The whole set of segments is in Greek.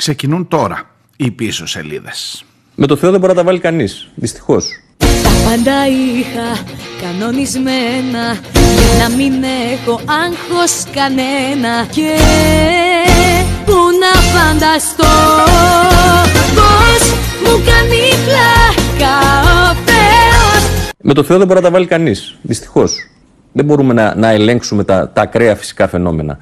Ξεκινούν τώρα οι πίσω σελίδες. Με το Θεό δεν μπορεί να τα βάλει κανείς, δυστυχώς. Τα πάντα είχα κανονισμένα Για να μην έχω άγχος κανένα Και που να φανταστώ Πως μου κάνει πλάκα ο Θεός Με το Θεό δεν μπορεί να τα βάλει κανείς, δυστυχώς. Δεν μπορούμε να, να ελέγξουμε τα, τα ακραία φυσικά φαινόμενα.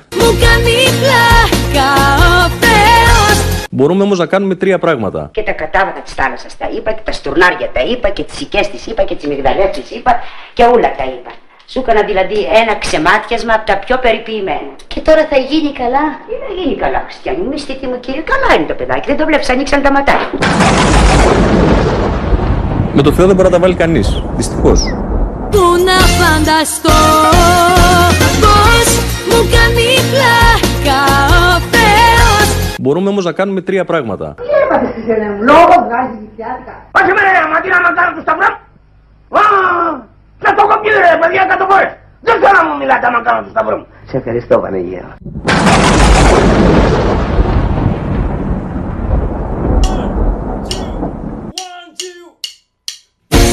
Μπορούμε όμως να κάνουμε τρία πράγματα. Και τα κατάβατα της θάλασσας τα είπα και τα στουρνάρια τα είπα και τις οικές τις είπα και τις μυγδαλές τις είπα και όλα τα είπα. Σου έκανα δηλαδή ένα ξεμάτιασμα από τα πιο περιποιημένα. Και τώρα θα γίνει καλά; Τι να γίνει καλά, Χριστιανή μου, στήθη μου κύριε, καλά είναι το παιδάκι, δεν το βλέπεις, ανοίξαν τα ματάκια. Με το Θεό δεν μπορεί να τα βάλει κανείς, δυστυχώς. Που να φανταστώ Πως μου κάνει πλάκα ο Θεός Μπορούμε όμως να κάνουμε τρία πράγματα. Πάσε με ρε, μα τι να μαντάρω τους σταυρό. Α, σε το κοπεί ρε, παιδιά, κάτω φορές. Δεν θέλω να μου μιλάτε άμα κάνω τους σταυρό μου. Σε ευχαριστώ Παναγία.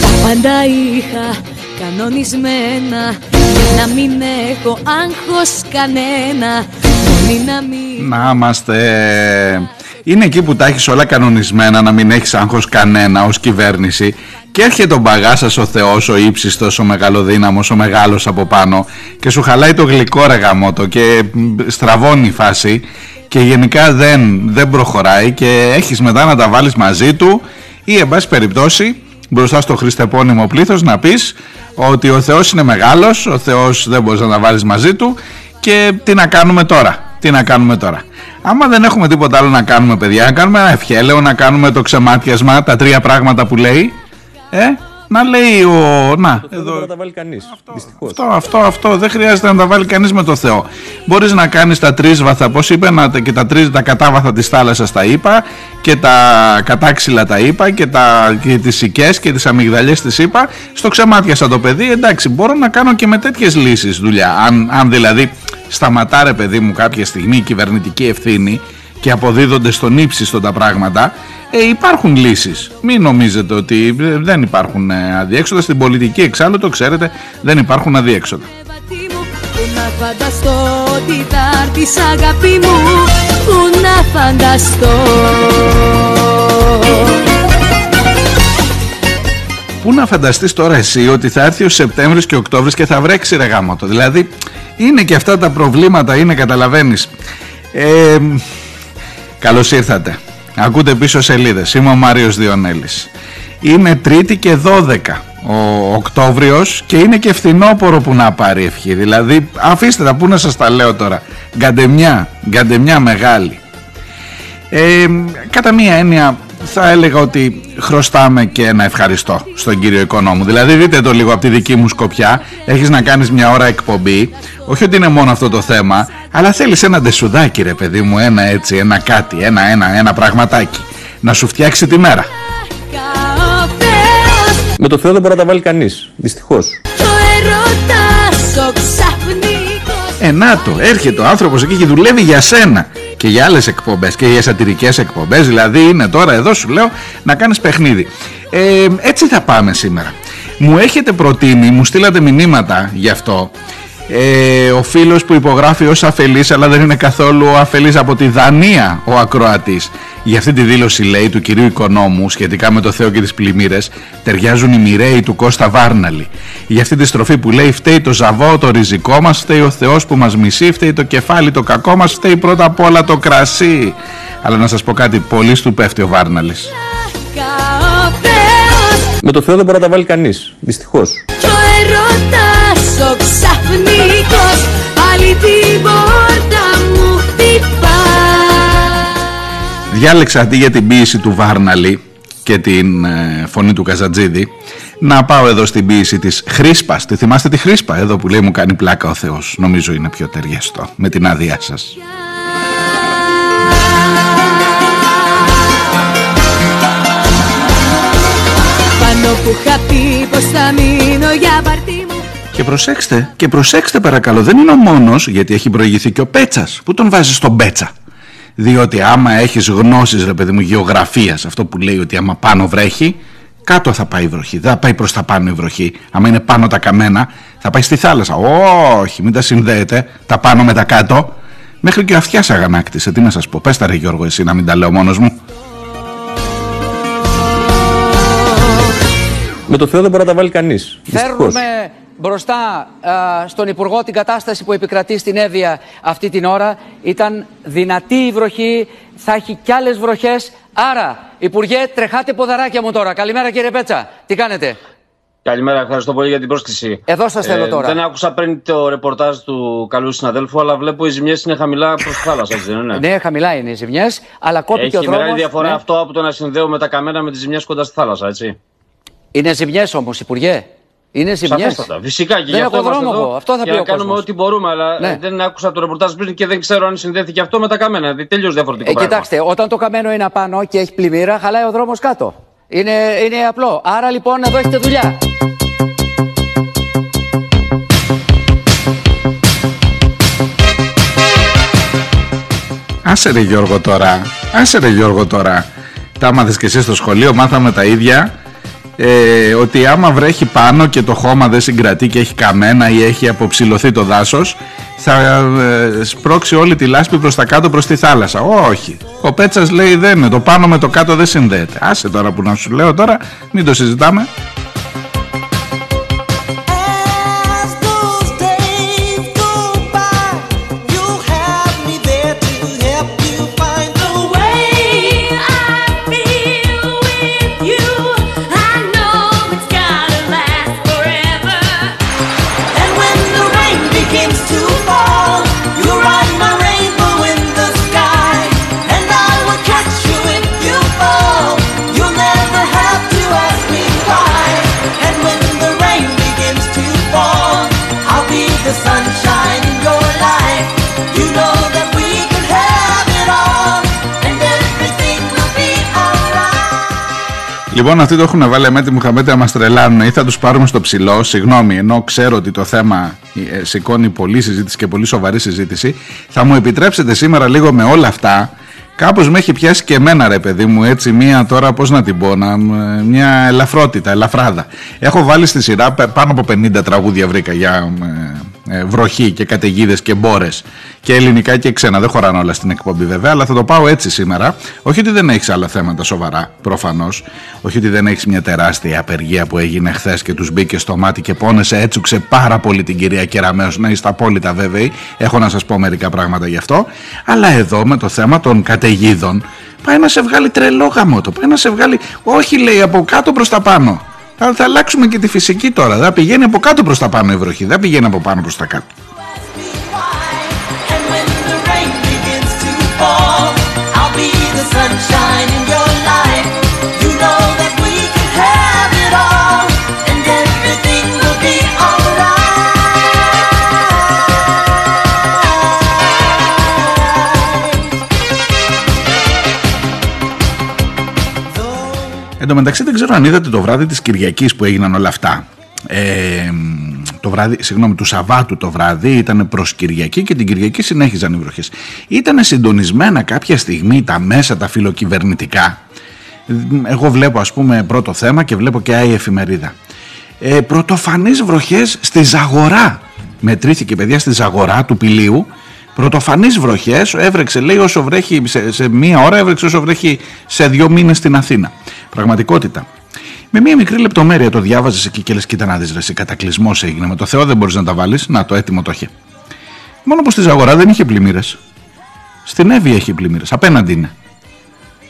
Τα πάντα είχα κανονισμένα Για να μην έχω άγχος κανένα Μπορεί να μην Να είμαστε. Είναι εκεί που τα έχεις όλα κανονισμένα, να μην έχεις άγχος κανένα ως κυβέρνηση. Και έρχεται ο μπαγάς σας ο Θεός, ο ύψιστος, ο μεγαλοδύναμος, ο μεγάλος από πάνω και σου χαλάει το γλυκό ρε γαμότο και μ, στραβώνει η φάση και γενικά δεν, δεν προχωράει και έχεις μετά να τα βάλεις μαζί του ή εν πάση περιπτώσει μπροστά στο χριστεπώνυμο πλήθος να πεις ότι ο Θεός είναι μεγάλος, ο Θεός δεν μπορείς να τα βάλεις μαζί του και τι να κάνουμε τώρα, τι να κάνουμε τώρα. Άμα δεν έχουμε τίποτα άλλο να κάνουμε παιδιά, να κάνουμε ένα ευχέλαιο, να κάνουμε το ξεμάτιασμα, τα τρία πράγματα που λέει, ε, να λέει ο... Να, Το Θεό δεν μπορεί να τα βάλει κανείς, δυστυχώς. αυτό, αυτό, αυτό. Δεν χρειάζεται να τα βάλει κανείς με το Θεό. Μπορείς να κάνεις τα τρίσβαθα, πώς είπε, να, και τα, τρεις, τα κατάβαθα της θάλασσας τα είπα και τα κατάξυλα τα είπα και, τα, και τις σικές και τις αμυγδαλιές τις είπα. Στο ξεμάτιασα το παιδί, εντάξει, μπορώ να κάνω και με τέτοιες λύσεις δουλειά. Αν, αν δηλαδή σταματά ρε παιδί μου κάποια στιγμή η κυβερνητική ευθύνη και αποδίδονται στον ύψιστο τα πράγματα, ε, υπάρχουν λύσεις. Μην νομίζετε ότι ε, δεν υπάρχουν ε, αδιέξοδα. Στην πολιτική εξάλλου το ξέρετε δεν υπάρχουν αδιέξοδα. Πατή μου, Πού να φανταστώ ότι θα έρθεις αγάπη μου Πού να φανταστώ Πού να φανταστείς τώρα εσύ ότι θα έρθει ο Σεπτέμβρης και Οκτώβρης και θα βρέξει ρε γάμο Δηλαδή είναι και αυτά τα προβλήματα, είναι καταλαβαίνεις. Ε, καλώς ήρθατε. Ακούτε πίσω σελίδες. Είμαι ο Μάριος Διονέλης. Είναι Τρίτη και 12 ο Οκτώβριος και είναι και φθινόπορο που να πάρει ευχή. Δηλαδή αφήστε τα που να σας τα λέω τώρα. Γκαντεμιά, γκαντεμιά μεγάλη. Ε, κατά μία έννοια θα έλεγα ότι χρωστάμε και ένα ευχαριστώ στον κύριο Οικονόμου. Δηλαδή δείτε το λίγο από τη δική μου σκοπιά. Έχεις να κάνεις μια ώρα εκπομπή. Όχι ότι είναι μόνο αυτό το θέμα, αλλά θέλεις ένα ντεσουδάκι ρε παιδί μου, ένα έτσι, ένα κάτι, ένα, ένα, ένα πραγματάκι. Να σου φτιάξει τη μέρα. Ο Θεός Με το Θεό δεν μπορεί να τα βάλει κανείς, δυστυχώς. το ερωτάς ο ξαφνικός Ε, να το, έρχεται ο άνθρωπος εκεί και δουλεύει για σένα και για άλλες εκπομπές και για σατυρικές εκπομπές, δηλαδή είναι τώρα εδώ σου λέω να κάνεις παιχνίδι. Ε, έτσι θα πάμε σήμερα. Μου έχετε προτείνει, μου στείλατε μηνύματα γι' αυτό, ε, ο φίλος που υπογράφει ως αφελής αλλά δεν είναι καθόλου αφελής από τη Δανία ο ακροατής. Για αυτή τη δήλωση λέει του κυρίου Οικονόμου σχετικά με το Θεό και τις πλημμύρες ταιριάζουν οι μοιραίοι του Κώστα Βάρναλη. Για αυτή τη στροφή που λέει φταίει το ζαβό το ριζικό μας φταίει ο Θεός που μας μισεί φταίει το κεφάλι το κακό μας φταίει πρώτα απ' όλα το κρασί αλλά να σας πω κάτι πολύ του πέφτει ο Βάρναλης. Ο Θεός Με το Θεό δεν μπορεί να τα βάλει κανείς, δυστυχώς. το ερωτάς ο ξαφνικός Πάλι την πόρτα μου χτυπά Διάλεξα αντί για την ποίηση του Βάρναλη και την ε, φωνή του Καζατζίδη να πάω εδώ στην ποίηση της Χρήσπας. Τη θυμάστε τη Χρήσπα εδώ που λέει μου κάνει πλάκα ο Θεός. Νομίζω είναι πιο ταιριαστό με την άδειά σας. Που είχα πει πως θα μείνω για παρτί μου Και προσέξτε, και προσέξτε παρακαλώ, δεν είναι ο μόνος γιατί έχει προηγηθεί και ο Πέτσας. Πού τον βάζεις στον Πέτσα; Διότι άμα έχεις γνώσεις ρε παιδί μου γεωγραφίας, αυτό που λέει ότι άμα πάνω βρέχει, κάτω θα πάει η βροχή. Δεν θα πάει προς τα πάνω η βροχή. Άμα είναι πάνω τα καμένα, θα πάει στη θάλασσα. Όχι, μην τα συνδέετε τα πάνω με τα κάτω. Μέχρι και ο αυτιάς αγανάκτησε. Τι να σας πω. Πες τα ρε Γιώργο, εσύ να μην τα λέω μόνος μου. Με το Θεό δεν μπορεί να τα βάλει κανείς. Φέρνουμε μπροστά στον Υπουργό την κατάσταση που επικρατεί στην Εύβοια αυτή την ώρα. Ήταν δυνατή η βροχή, θα έχει κι άλλες βροχές. Άρα, Υπουργέ, τρεχάτε ποδαράκια μου τώρα. Καλημέρα κύριε Πέτσα. Τι κάνετε; Καλημέρα, ευχαριστώ πολύ για την πρόσκληση. Εδώ σας θέλω ε, τώρα. Δεν άκουσα πριν το ρεπορτάζ του καλού συναδέλφου, αλλά βλέπω οι ζημιές είναι χαμηλά προς τη θάλασσα, έτσι δεν είναι; Ναι, χαμηλά είναι οι ζημιές, αλλά κόπηκε ο δρόμο. Έχει μεγάλη διαφορά ναι. αυτό από το να συνδέω με τα καμένα με τις ζημιές κοντά στη θάλασσα, έτσι; Είναι ζημιές όμως, Υπουργέ. Είναι ζημιές. Φυσικά και δεν αυτό έχω δρόμο εδώ, Αυτό θα για πει να κάνουμε ό,τι μπορούμε, αλλά ναι. δεν άκουσα το ρεπορτάζ πριν και δεν ξέρω αν συνδέθηκε αυτό με τα καμένα. Δηλαδή τελείως διαφορετικό. Ε, κοιτάξτε, όταν το καμένο είναι απάνω και έχει πλημμύρα, χαλάει ο δρόμος κάτω. Είναι, είναι απλό. Άρα λοιπόν εδώ έχετε δουλειά. Άσε ρε Γιώργο τώρα, άσε ρε Γιώργο τώρα. Τα άμαθες και εσύ στο σχολείο, μάθαμε τα ίδια. Ε, ότι άμα βρέχει πάνω και το χώμα δεν συγκρατεί και έχει καμένα ή έχει αποψηλωθεί το δάσος θα ε, σπρώξει όλη τη λάσπη προς τα κάτω προς τη θάλασσα. Όχι, ο Πέτσας λέει δεν είναι. Το πάνω με το κάτω δεν συνδέεται. Άσε τώρα που να σου λέω τώρα μην το συζητάμε Λοιπόν, αυτοί το έχουν βάλει με τη Μουχαμπέτη να μα τρελάνουν ή θα τους πάρουμε στο ψηλό. Συγγνώμη, ενώ ξέρω ότι το θέμα ε, σηκώνει πολλή συζήτηση και πολύ σοβαρή συζήτηση. Θα μου επιτρέψετε σήμερα λίγο με όλα αυτά. Κάπως με έχει πιάσει και εμένα ρε παιδί μου έτσι μία τώρα πώς να την πω να, μια ελαφρότητα, ελαφράδα έχω βάλει στη σειρά πάνω από 50 τραγούδια βρήκα για ε, ε, βροχή και καταιγίδες και μπόρες και ελληνικά και ξένα. Δεν χωράνε όλα στην εκπομπή βέβαια, αλλά θα το πάω έτσι σήμερα. Όχι ότι δεν έχεις άλλα θέματα σοβαρά, προφανώς. Όχι ότι δεν έχεις μια τεράστια απεργία που έγινε χθες και τους μπήκε στο μάτι και πόνεσε, έτσουξε πάρα πολύ την κυρία Κεραμέο. Να είστε απόλυτα βέβαιοι. Έχω να σας πω μερικά πράγματα γι' αυτό. Αλλά εδώ με το θέμα των καταιγίδων πάει να σε βγάλει τρελό γαμότο. Πάει να σε βγάλει, όχι λέει από κάτω προς τα πάνω. Αλλά θα αλλάξουμε και τη φυσική τώρα. Δεν πηγαίνει από κάτω προς τα πάνω η βροχή. Δεν πηγαίνει από πάνω προς τα κάτω. Εν τω μεταξύ δεν ξέρω αν είδατε το βράδυ της Κυριακής που έγιναν όλα αυτά. Ε, το βράδυ, συγγνώμη, του Σαββάτου το βράδυ ήταν προς Κυριακή και την Κυριακή συνέχιζαν οι βροχές. Ήταν συντονισμένα κάποια στιγμή τα μέσα τα φιλοκυβερνητικά. Εγώ βλέπω ας πούμε πρώτο θέμα και βλέπω και άλλη εφημερίδα. Ε, πρωτοφανείς βροχές στη Ζαγορά. Μετρήθηκε παιδιά στη Ζαγορά του Πηλίου Πρωτοφανείς βροχές, έβρεξε λέει όσο βρέχει σε, σε μία ώρα, έβρεξε όσο βρέχει σε δύο μήνες στην Αθήνα. Πραγματικότητα. Με μία μικρή λεπτομέρεια το διάβαζες εκεί και λες: Κοίτα να δεις, ρε, κατακλυσμός έγινε. Με το Θεό δεν μπορείς να τα βάλεις. Να το έτοιμο το έχει. Μόνο που στη Ζαγορά δεν είχε πλημμύρες. Στην Εύη έχει πλημμύρες. Απέναντι είναι.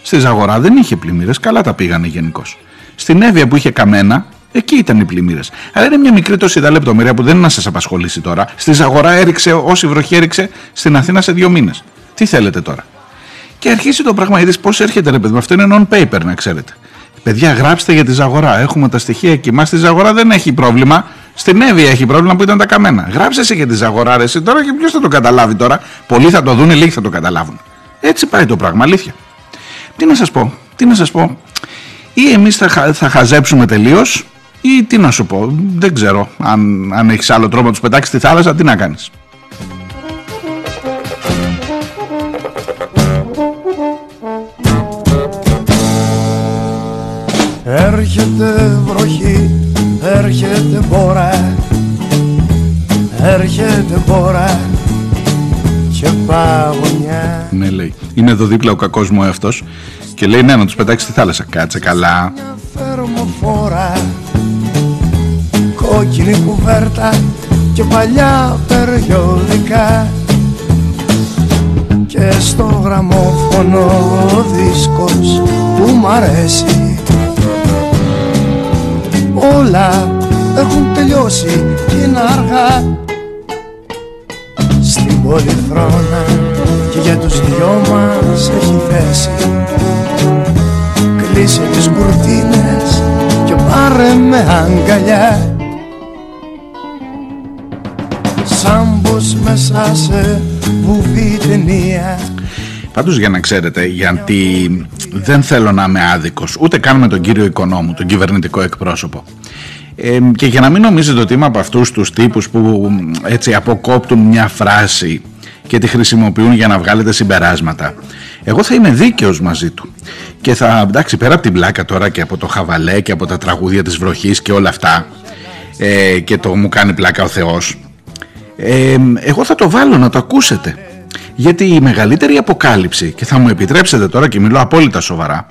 Στη Ζαγορά δεν είχε πλημμύρες. Καλά τα πήγανε γενικώς. Στην Εύβοια που είχε καμένα, Εκεί ήταν οι πλημμύρες. Αλλά είναι μια μικρή τόση λεπτομέρεια που δεν είναι να σας απασχολήσει τώρα. Στη Ζαγορά έριξε όση βροχή έριξε στην Αθήνα σε δύο μήνες. Τι θέλετε τώρα; Και αρχίσει το πράγμα, είδες πώς έρχεται ρε παιδί. Αυτό είναι non-paper, να ξέρετε. Παιδιά, γράψτε για τη Ζαγορά. Έχουμε τα στοιχεία εκεί. Μας στη Ζαγορά δεν έχει πρόβλημα. Στην Εύη έχει πρόβλημα που ήταν τα καμένα. Γράψε σε για τη Ζαγορά, ρε, εσύ τώρα και ποιος θα το καταλάβει τώρα. Πολλοί θα το δουν, λίγοι θα το καταλάβουν. Έτσι πάει το πράγμα, αλήθεια. Τι να σας πω, τι να σας πω. Ή εμείς θα, θα χαζέψουμε τελείως, ή τι να σου πω, δεν ξέρω αν, αν έχεις άλλο τρόπο να τους πετάξεις στη θάλασσα, τι να κάνεις. Έρχεται βροχή, έρχεται μπόρα, έρχεται μπόρα και παγωνιά. Ναι λέει, είναι εδώ δίπλα ο κακός μου αυτός και λέει ναι να τους πετάξεις στη θάλασσα. Κάτσε καλά. Μια θερμοφόρα, Κόκκινη κουβέρτα και παλιά περιοδικά. Και στο γραμμόφωνο ο δίσκος που μ' αρέσει. Όλα έχουν τελειώσει και είναι αργά. Στην πολυθρόνα και για τους δυο μας έχει θέση. Κλείσε τις κουρτίνες και πάρε με αγκαλιά Σαν πως μέσα σε βουβή ταινία Πάντως για να ξέρετε, γιατί δεν θέλω να είμαι άδικος, ούτε καν με τον κύριο οικονόμου, τον κυβερνητικό εκπρόσωπο. Ε, και για να μην νομίζετε ότι είμαι από αυτούς τους τύπους που έτσι αποκόπτουν μια φράση και τη χρησιμοποιούν για να βγάλετε συμπεράσματα. Εγώ θα είμαι δίκαιος μαζί του. Και θα, εντάξει, πέρα από την πλάκα τώρα και από το χαβαλέ και από τα τραγούδια της βροχής και όλα αυτά ε, και το μου κάνει πλάκα ο Θεός, ε, εγώ θα το βάλω να το ακούσετε. Γιατί η μεγαλύτερη αποκάλυψη, και θα μου επιτρέψετε τώρα και μιλώ απόλυτα σοβαρά,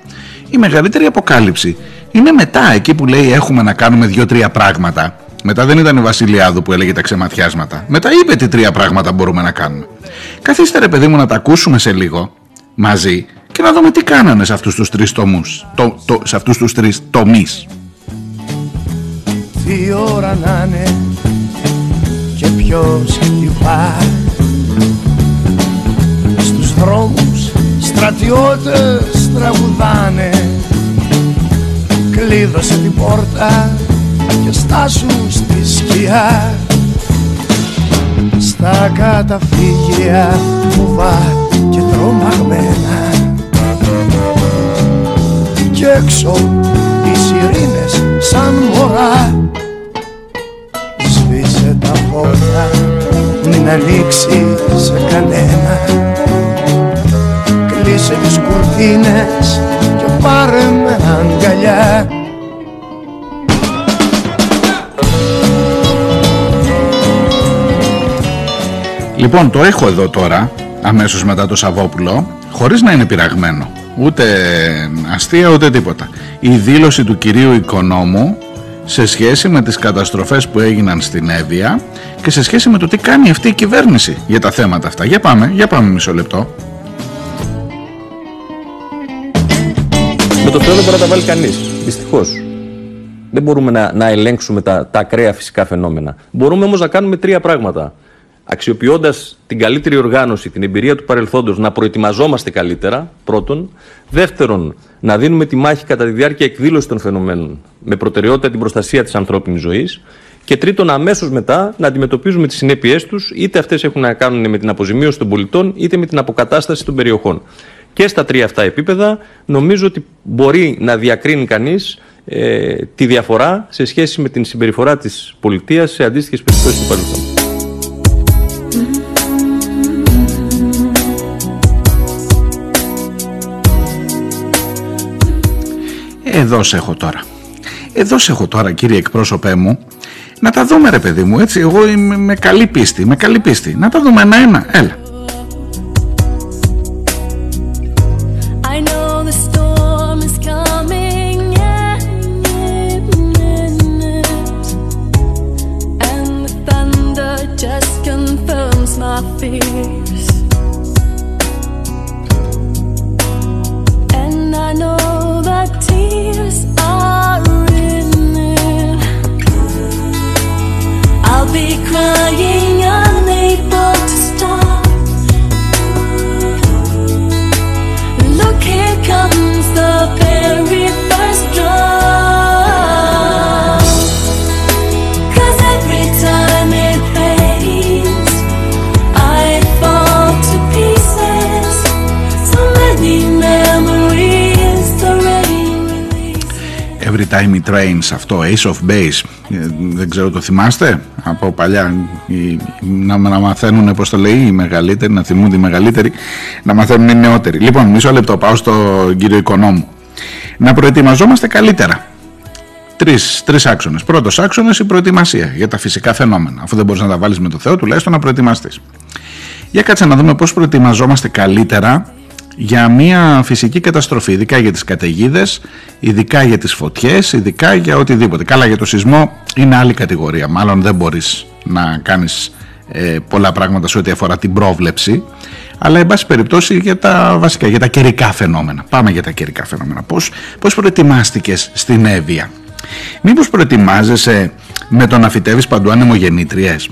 η μεγαλύτερη αποκάλυψη είναι μετά εκεί που λέει έχουμε να κάνουμε δύο-τρία πράγματα. Μετά δεν ήταν η Βασιλιάδου που έλεγε τα ξεματιάσματα. Μετά είπε τι τρία πράγματα μπορούμε να κάνουμε. Καθίστε ρε παιδί μου να τα ακούσουμε σε λίγο μαζί και να δούμε τι κάνανε σε αυτούς τους τρεις τομούς, το, το, σε αυτούς τους τρεις τομείς. Τι ώρα να είναι και ποιος χτυπά Στους δρόμους στρατιώτες τραγουδάνε. Κλείδωσε την πόρτα και στάσου στη σκιά. Στα καταφύγια βουβά και τρομαγμένα. Κι έξω οι σιρήνες σαν μωρά. Σβήσε τα φώτα μην ανοίξεις σε κανένα Κλείσε τις κουρτίνες και πάρε με αγκαλιά Λοιπόν, το έχω εδώ τώρα, αμέσως μετά το Σαββόπουλο, χωρίς να είναι πειραγμένο. Ούτε αστεία, ούτε τίποτα. Η δήλωση του κυρίου Οικονόμου σε σχέση με τις καταστροφές που έγιναν στην Εύβοια και σε σχέση με το τι κάνει αυτή η κυβέρνηση για τα θέματα αυτά. Για πάμε, για πάμε μισό λεπτό. Με το Θεό δεν μπορεί να τα βάλει κανείς. Δυστυχώς. Δεν μπορούμε να, να ελέγξουμε τα, τα ακραία φυσικά φαινόμενα. Μπορούμε όμως να κάνουμε τρία πράγματα. Αξιοποιώντας την καλύτερη οργάνωση, την εμπειρία του παρελθόντος, να προετοιμαζόμαστε καλύτερα, πρώτον. Δεύτερον, να δίνουμε τη μάχη κατά τη διάρκεια εκδήλωσης των φαινομένων, με προτεραιότητα την προστασία της ανθρώπινης ζωής. Και τρίτον, αμέσως μετά να αντιμετωπίζουμε τις συνέπειές τους, είτε αυτές έχουν να κάνουν με την αποζημίωση των πολιτών, είτε με την αποκατάσταση των περιοχών. Και στα τρία αυτά επίπεδα νομίζω ότι μπορεί να διακρίνει κανείς ε, τη διαφορά σε σχέση με την συμπεριφορά της πολιτείας σε αντίστοιχες περιπτώσεις του παρελθόν. Εδώ σε έχω τώρα. Εδώ σε έχω τώρα κύριε εκπρόσωπέ μου να τα δούμε ρε παιδί μου έτσι εγώ είμαι με καλή πίστη, με καλή πίστη. Να τα δούμε ένα-ένα, έλα. Released. Every time it rains αυτό, Ace of Base Ε, δεν ξέρω το θυμάστε; Από παλιά οι- να, να μαθαίνουν πως το λέει οι μεγαλύτεροι να θυμούνται οι μεγαλύτεροι να μαθαίνουν οι νεότεροι λοιπόν μισό λεπτό πάω στον κύριο Οικονόμου να προετοιμαζόμαστε καλύτερα τρεις, τρεις άξονες. Πρώτος άξονας η προετοιμασία για τα φυσικά φαινόμενα. Αφού δεν μπορείς να τα βάλεις με το Θεό, τουλάχιστον να προετοιμαστείς. Για κάτσε να δούμε πώς προετοιμαζόμαστε καλύτερα για μια φυσική καταστροφή, ειδικά για τις καταιγίδες, ειδικά για τις φωτιές, ειδικά για οτιδήποτε. Καλά για το σεισμό είναι άλλη κατηγορία, μάλλον δεν μπορείς να κάνεις ε, πολλά πράγματα σε ό,τι αφορά την πρόβλεψη, αλλά εν πάση περιπτώσει για τα βασικά, για τα καιρικά φαινόμενα. Πάμε για τα καιρικά φαινόμενα. Πώς, πώς προετοιμάστηκες στην Εύβοια; Μήπως προετοιμάζεσαι με το να φυτεύεις παντού ανεμογεννήτριες;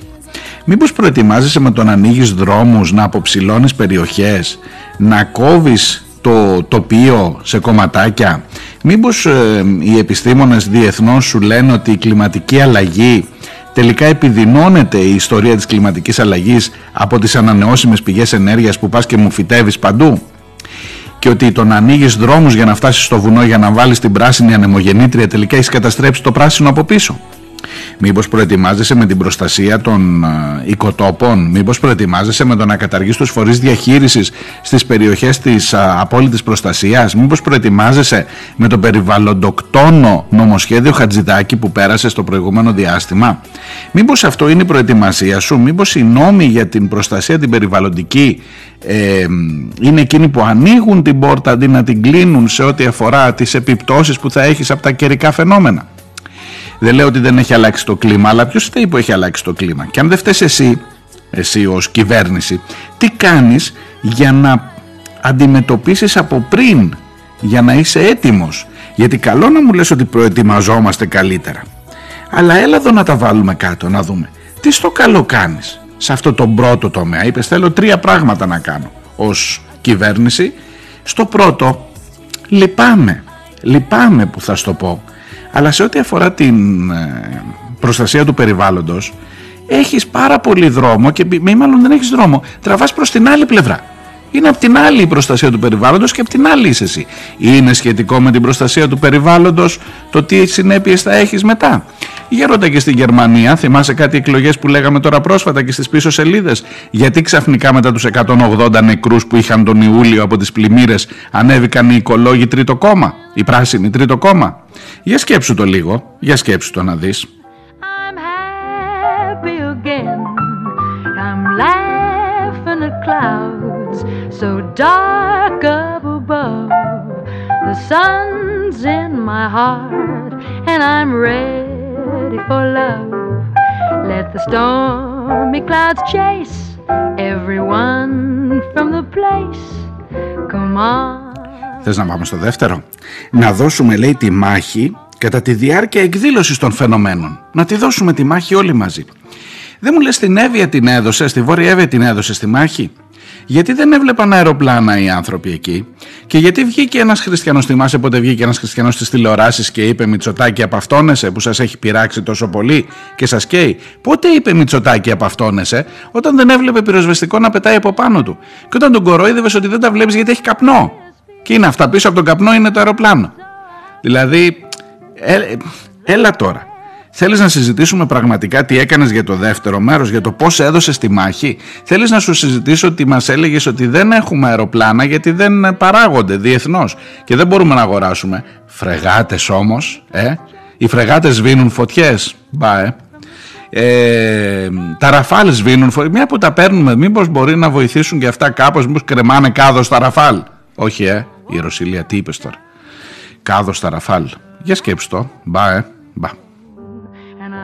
Μήπως προετοιμάζεσαι με το να ανοίγεις δρόμους, να αποψηλώνεις περιοχές, να κόβεις το τοπίο σε κομματάκια; Μήπως ε, οι επιστήμονες διεθνώς σου λένε ότι η κλιματική αλλαγή τελικά επιδεινώνεται η ιστορία της κλιματικής αλλαγής από τις ανανεώσιμες πηγές ενέργειας που πας και μου φυτεύεις παντού; Και ότι το να ανοίγεις δρόμους για να φτάσεις στο βουνό για να βάλεις την πράσινη ανεμογεννήτρια τελικά έχεις καταστρέψει το πράσινο από πίσω; Μήπως προετοιμάζεσαι με την προστασία των οικοτόπων, μήπως προετοιμάζεσαι με το να καταργείς τους φορείς διαχείρισης στις περιοχές της απόλυτης προστασίας, μήπως προετοιμάζεσαι με το περιβαλλοντοκτόνο νομοσχέδιο Χατζηδάκη που πέρασε στο προηγούμενο διάστημα; Μήπως αυτό είναι η προετοιμασία σου, μήπως οι νόμοι για την προστασία την περιβαλλοντική ε, είναι εκείνοι που ανοίγουν την πόρτα αντί να την κλείνουν σε ό,τι αφορά τις επιπτώσεις που θα έχεις από τα καιρικά φαινόμενα; Δεν λέω ότι δεν έχει αλλάξει το κλίμα, αλλά ποιος θέλει που έχει αλλάξει το κλίμα. Και αν δεν φταίει εσύ, εσύ ως κυβέρνηση, τι κάνεις για να αντιμετωπίσεις από πριν, για να είσαι έτοιμος; Γιατί καλό να μου λες ότι προετοιμαζόμαστε καλύτερα. Αλλά έλα εδώ να τα βάλουμε κάτω, να δούμε. Τι στο καλό κάνεις σε αυτό το πρώτο τομέα; Είπες θέλω τρία πράγματα να κάνω ως κυβέρνηση. Στο πρώτο λυπάμαι. Λυπάμαι που θα στο πω. Αλλά σε ό,τι αφορά την ε, προστασία του περιβάλλοντος έχεις πάρα πολύ δρόμο και μη μάλλον δεν έχεις δρόμο. Τραβάς προς την άλλη πλευρά. Είναι από την άλλη η προστασία του περιβάλλοντος και από την άλλη είσαι εσύ. Είναι σχετικό με την προστασία του περιβάλλοντος το τι συνέπειες θα έχεις μετά. Για ρώτα και στην Γερμανία, θυμάσαι κάτι εκλογές που λέγαμε τώρα πρόσφατα και στις πίσω σελίδες; Γιατί ξαφνικά μετά τους 180 νεκρούς που είχαν τον Ιούλιο από τις πλημμύρες ανέβηκαν οι οικολόγοι τρίτο κόμμα, οι πράσινοι τρίτο κόμμα; Για σκέψου το λίγο, για σκέψου το να δεις. So dark up above. The sun's in my heart and I'm ready for love. Let the stormy clouds chase everyone from the place. Come on. Θες να πάμε στο δεύτερο; Να δώσουμε λέει τη μάχη κατά τη διάρκεια εκδήλωσης των φαινομένων. Να τη δώσουμε τη μάχη όλοι μαζί. Δεν μου λες την Εύβοια την έδωσε, στη Βόρεια Εύβοια την έδωσε στη μάχη; Γιατί δεν έβλεπαν αεροπλάνα οι άνθρωποι εκεί; Και γιατί βγήκε ένας χριστιανός, θυμάσαι πότε βγήκε ένας χριστιανός στις τηλεοράσεις και είπε Μητσοτάκη απαυτώνεσαι που σας έχει πειράξει τόσο πολύ και σας καίει. Πότε είπε Μητσοτάκη απαυτώνεσαι όταν δεν έβλεπε πυροσβεστικό να πετάει από πάνω του και όταν τον κορόιδευε ότι δεν τα βλέπεις γιατί έχει καπνό. Και είναι αυτά πίσω από τον καπνό είναι το αεροπλάνο. Δηλαδή, ε, έλα τώρα. Θέλεις να συζητήσουμε πραγματικά τι έκανες για το δεύτερο μέρος, για το πώς έδωσες τη μάχη; Θέλεις να σου συζητήσω ότι μας έλεγες ότι δεν έχουμε αεροπλάνα γιατί δεν παράγονται διεθνώς και δεν μπορούμε να αγοράσουμε. Φρεγάτες όμως, ε; Οι φρεγάτες σβήνουν φωτιές. Μπα, ε. Ε, τα ραφάλ σβήνουν φωτιές. Μια που τα παίρνουμε, μήπως μπορεί να βοηθήσουν και αυτά κάπως, μήπως κρεμάνε κάδο στα ραφάλ; Όχι, ε. Η Ρωσίλια τι είπες τώρα; Κάδο στα ραφάλ. Για σκέψου το. Μπα, ε. Μπα.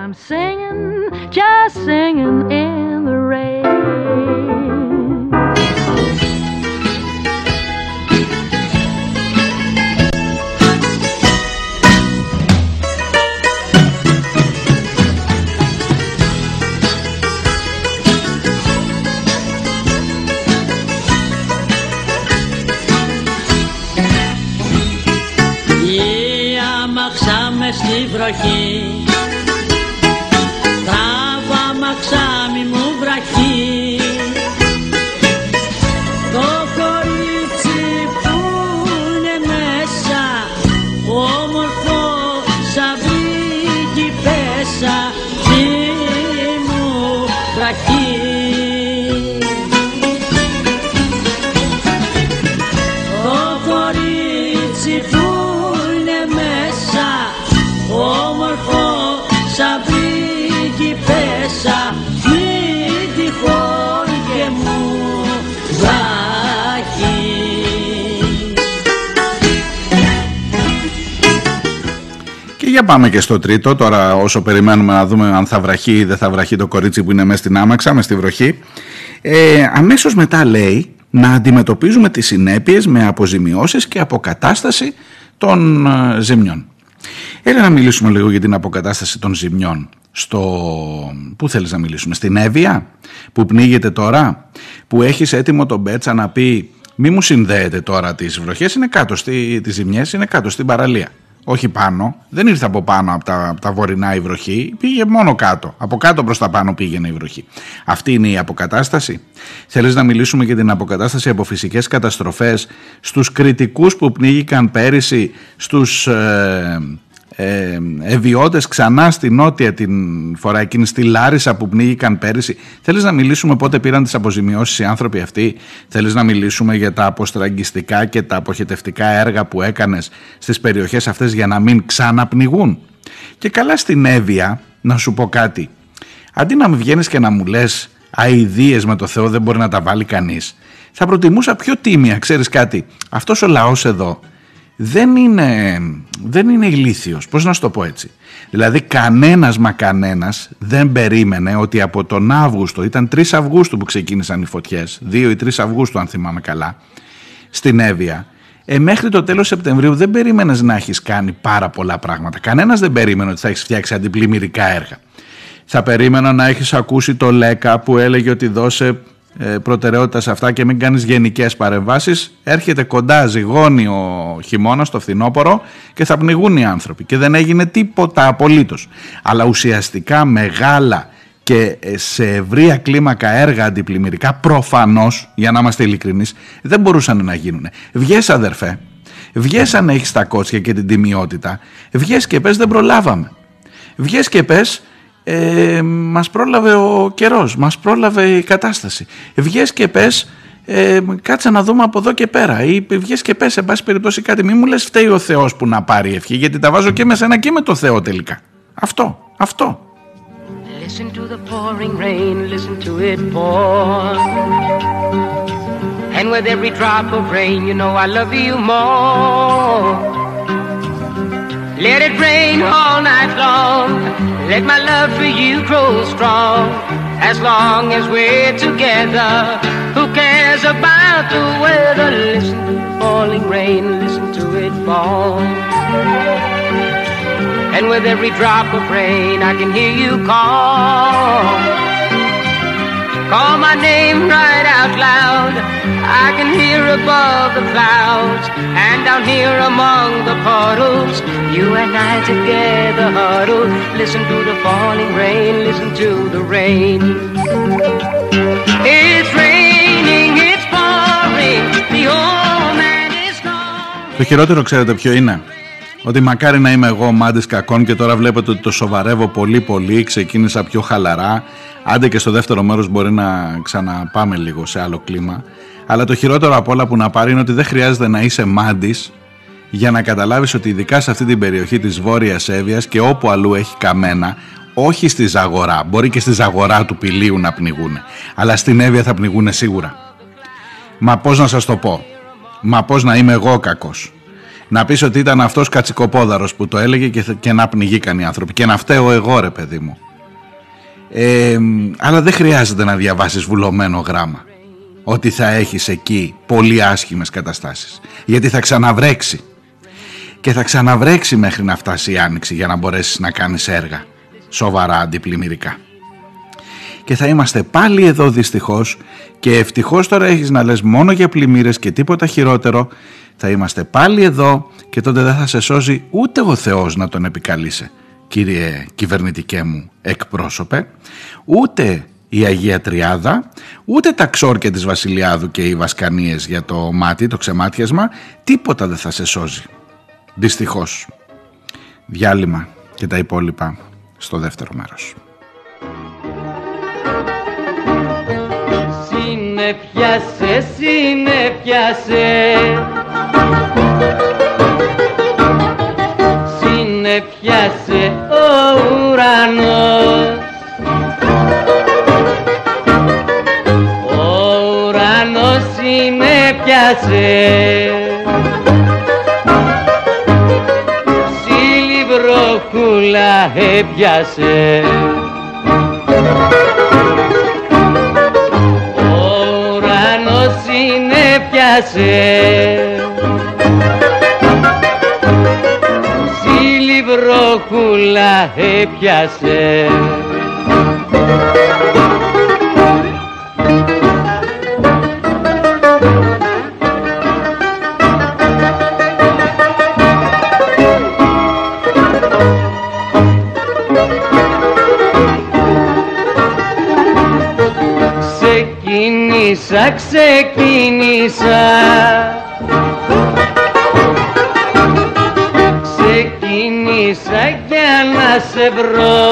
I'm singing, just singing in the rain. Για πάμε και στο τρίτο, τώρα όσο περιμένουμε να δούμε αν θα βραχεί ή δεν θα βραχεί το κορίτσι που είναι μέσα στην άμαξα, με στη βροχή. Ε, αμέσως μετά λέει να αντιμετωπίζουμε τις συνέπειες με αποζημιώσεις και αποκατάσταση των ε, ζημιών. Έλα να μιλήσουμε λίγο για την αποκατάσταση των ζημιών. Στο... Πού θέλεις να μιλήσουμε, στην Εύβοια που πνίγεται τώρα, που έχεις έτοιμο τον Μπέτσα να πει μη μου συνδέεται τώρα τις βροχές, είναι κάτω, στη... τις ζημιές είναι κάτω στην παραλία όχι πάνω, δεν ήρθε από πάνω από τα, από τα βορεινά η βροχή, πήγε μόνο κάτω. Από κάτω προς τα πάνω πήγαινε η βροχή. Αυτή είναι η αποκατάσταση. Θέλεις να μιλήσουμε για την αποκατάσταση από φυσικές καταστροφές στους κριτικούς που πνίγηκαν πέρυσι, στους ε, ε, ευιώτες ξανά στη νότια την φορά εκείνη στη Λάρισα που πνίγηκαν πέρυσι. Θέλεις να μιλήσουμε πότε πήραν τις αποζημιώσεις οι άνθρωποι αυτοί; Θέλεις να μιλήσουμε για τα αποστραγγιστικά και τα αποχετευτικά έργα που έκανες στις περιοχές αυτές για να μην ξαναπνιγούν; Και καλά στην Εύβοια να σου πω κάτι. Αντί να με βγαίνεις και να μου λες αηδίες με το Θεό δεν μπορεί να τα βάλει κανείς. Θα προτιμούσα πιο τίμια, ξέρεις κάτι. Αυτός ο λαός εδώ δεν είναι, δεν είναι ηλίθιος. Πώς να σου το πω έτσι; Δηλαδή κανένας μα κανένας δεν περίμενε ότι από τον Αύγουστο, ήταν 3 Αυγούστου που ξεκίνησαν οι φωτιές, 2 ή 3 Αυγούστου αν θυμάμαι καλά, στην Εύβοια, ε, μέχρι το τέλος Σεπτεμβρίου δεν περίμενες να έχεις κάνει πάρα πολλά πράγματα. Κανένας δεν περίμενε ότι θα έχεις φτιάξει αντιπλημμυρικά έργα. Θα περίμενα να έχεις ακούσει το ΛΕΚΑ που έλεγε ότι δώσε ε, προτεραιότητας σε αυτά και μην κάνεις γενικές παρεμβάσεις έρχεται κοντά ζυγώνει ο χειμώνας το φθινόπωρο και θα πνιγούν οι άνθρωποι και δεν έγινε τίποτα απολύτως. Αλλά ουσιαστικά μεγάλα και ε, σε ευρία κλίμακα έργα αντιπλημμυρικά προφανώς για να είμαστε ειλικρινείς δεν μπορούσαν να γίνουν. Βγες αδερφέ. Βγες αν έχεις τα κότσια και την τιμιότητα. Βγες και πες δεν προλάβαμε βγες και πες ε, μας πρόλαβε ο καιρός, μας πρόλαβε η κατάσταση. Βγες και πες, ε, κάτσε να δούμε από εδώ και πέρα ή βγες και πες, σε πάση περιπτώσει κάτι, μη μου λες φταίει ο Θεός που να πάρει ευχή, γιατί τα βάζω και με σένα και με το Θεό τελικά. Αυτό, αυτό. Listen to the pouring rain, listen to it pour. And with every drop of rain, you know I love you more. Let it rain all night long. Let my love for you grow strong. As long as we're together, who cares about the weather? Listen to the falling rain, listen to it fall. And with every drop of rain, I can hear you call. Call my name right out loud. I can hear above the clouds and down here among the puddles. You and I together huddle. Listen to the falling rain. Listen to the rain. It's raining. It's pouring. The old man is gone. Το χειρότερο ξέρετε ποιο είναι; Ότι μακάρι να είμαι εγώ μάντης κακών και τώρα βλέπετε ότι το σοβαρεύω πολύ πολύ, ξεκίνησα πιο χαλαρά Άντε και στο δεύτερο μέρος μπορεί να ξαναπάμε λίγο σε άλλο κλίμα. Αλλά το χειρότερο από όλα που να πάρει είναι ότι δεν χρειάζεται να είσαι μάντης για να καταλάβεις ότι ειδικά σε αυτή την περιοχή της Βόρειας Εύβοιας και όπου αλλού έχει καμένα, όχι στη Ζαγορά, μπορεί και στη Ζαγορά του Πηλίου να πνιγούν, αλλά στην Εύβοια θα πνιγούν σίγουρα. Μα πώς να σας το πω, μα πώς να είμαι εγώ κακός; Να πεις ότι ήταν αυτός κατσικοπόδαρος που το έλεγε και, και να πνιγήκαν οι άνθρωποι και να φταίω εγώ ρε παιδί μου. Ε, αλλά δεν χρειάζεται να διαβάσεις βουλωμένο γράμμα ότι θα έχεις εκεί πολύ άσχημες καταστάσεις. Γιατί θα ξαναβρέξει. Και θα ξαναβρέξει μέχρι να φτάσει η άνοιξη για να μπορέσεις να κάνεις έργα σοβαρά αντιπλημμυρικά. Και θα είμαστε πάλι εδώ δυστυχώς και ευτυχώς τώρα έχεις να λες μόνο για πλημμύρες και τίποτα χειρότερο. Θα είμαστε πάλι εδώ και τότε δεν θα σε σώζει ούτε ο Θεός να τον επικαλείσαι κύριε κυβερνητικέ μου εκπρόσωπε, ούτε η Αγία Τριάδα, ούτε τα ξόρκια της Βασιλιάδου και οι βασκανίες για το μάτι, το ξεμάτιασμα, τίποτα δεν θα σε σώζει. Δυστυχώς. Διάλειμμα και τα υπόλοιπα στο δεύτερο μέρος. Συνεπιάσε, συνεπιάσε Συνεπιάσε ο ουρανός ουρανός συνεπιάσε Σύλλη βροχού έπιασε. Ο ουρανός συνέπιασε Ζήλη βροχούλα έπιασε Ξεκίνησα, ξεκίνησα Ξεκίνησα για να σε βρω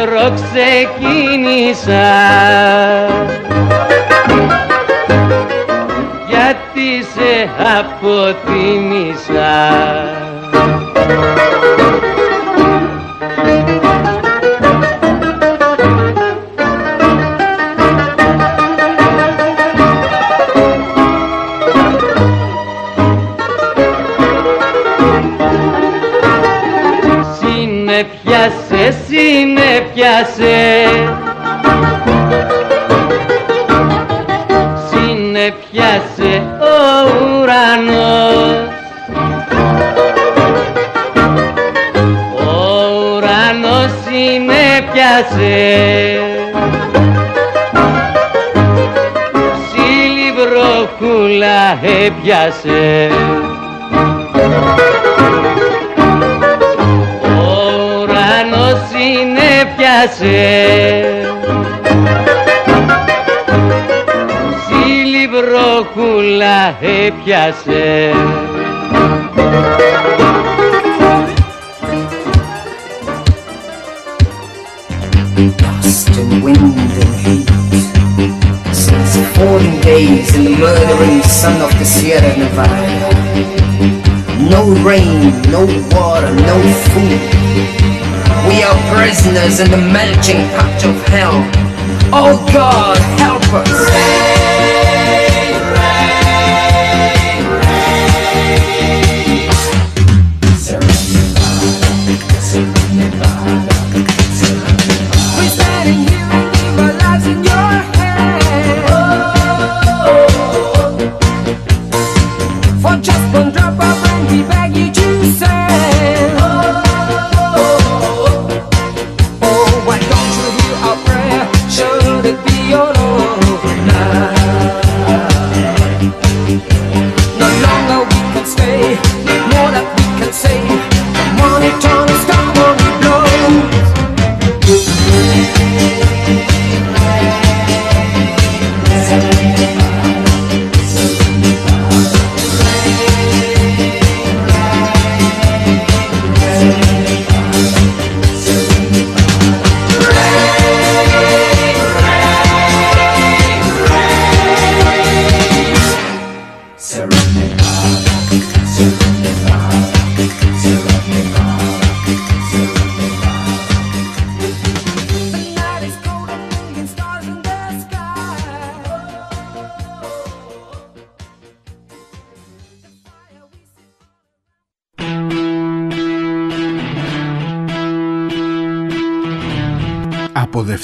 να σε βρω ξεκίνησα. Γιατί σε αποτίμησα συνέπιασε Συνέπιασε ο ουρανός. Ο ουρανός συνέπιασε Ψήλη βροχούλα έπιασε συνέπιασε Ψήλη βροχούλα έπιασε dust and wind and heat. Since 40 days in the murdering sun of the Sierra Nevada. No rain, no water, no food. we are prisoners in the melting pot of hell. Oh God, help us!